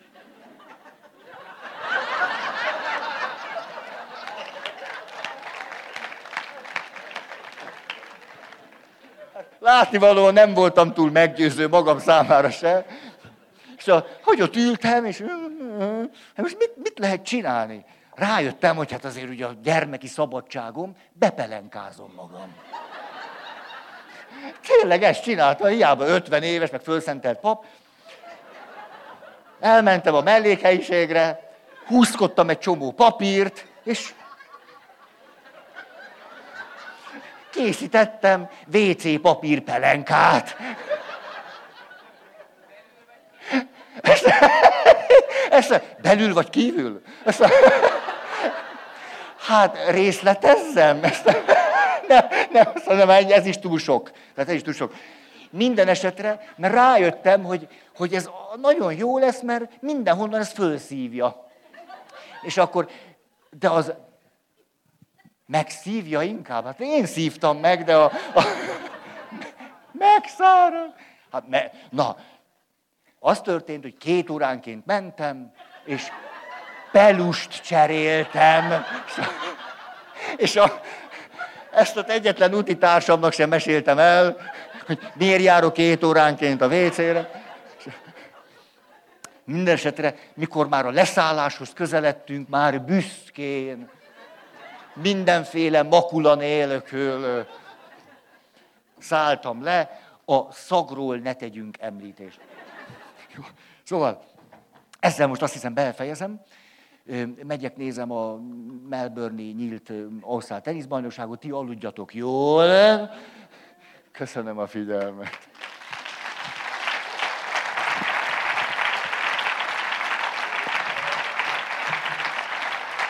Látnivalóan nem voltam túl meggyőző magam számára se. És a, hogy ott ültem, és hát most mit, mit lehet csinálni? Rájöttem, hogy hát azért ugye a gyermeki szabadságom, bepelenkázom magam. Tényleg ezt csináltam, hiába 50 éves, meg fölszentelt pap. Elmentem a mellékhelyiségre, húzkodtam egy csomó papírt, és készítettem WC papírpelenkát. Ezt, ezt, belül vagy kívül? Ezt, hát részletezzem? Ezt, nem, nem, ez is túl sok. Tehát ez is túl sok. Minden esetre, mert rájöttem, hogy, hogy ez nagyon jó lesz, mert mindenhonnan ez fölszívja. És akkor, de az megszívja inkább. Hát én szívtam meg, de a, a megszárad. Hát me, na, az történt, hogy két óránként mentem, és pelust cseréltem. És a, ezt az egyetlen úti társamnak sem meséltem el, hogy miért járok két óránként a WC-re. Mindenesetre, mikor már a leszálláshoz közeledtünk, már büszkén, mindenféle makula nélkül szálltam le, a szagról ne tegyünk említést. Szóval, ezzel most azt hiszem befejezem. Megyek, nézem a Melbourne-i nyílt ország teniszbajnokságot, ti aludjatok jól. Köszönöm a figyelmet.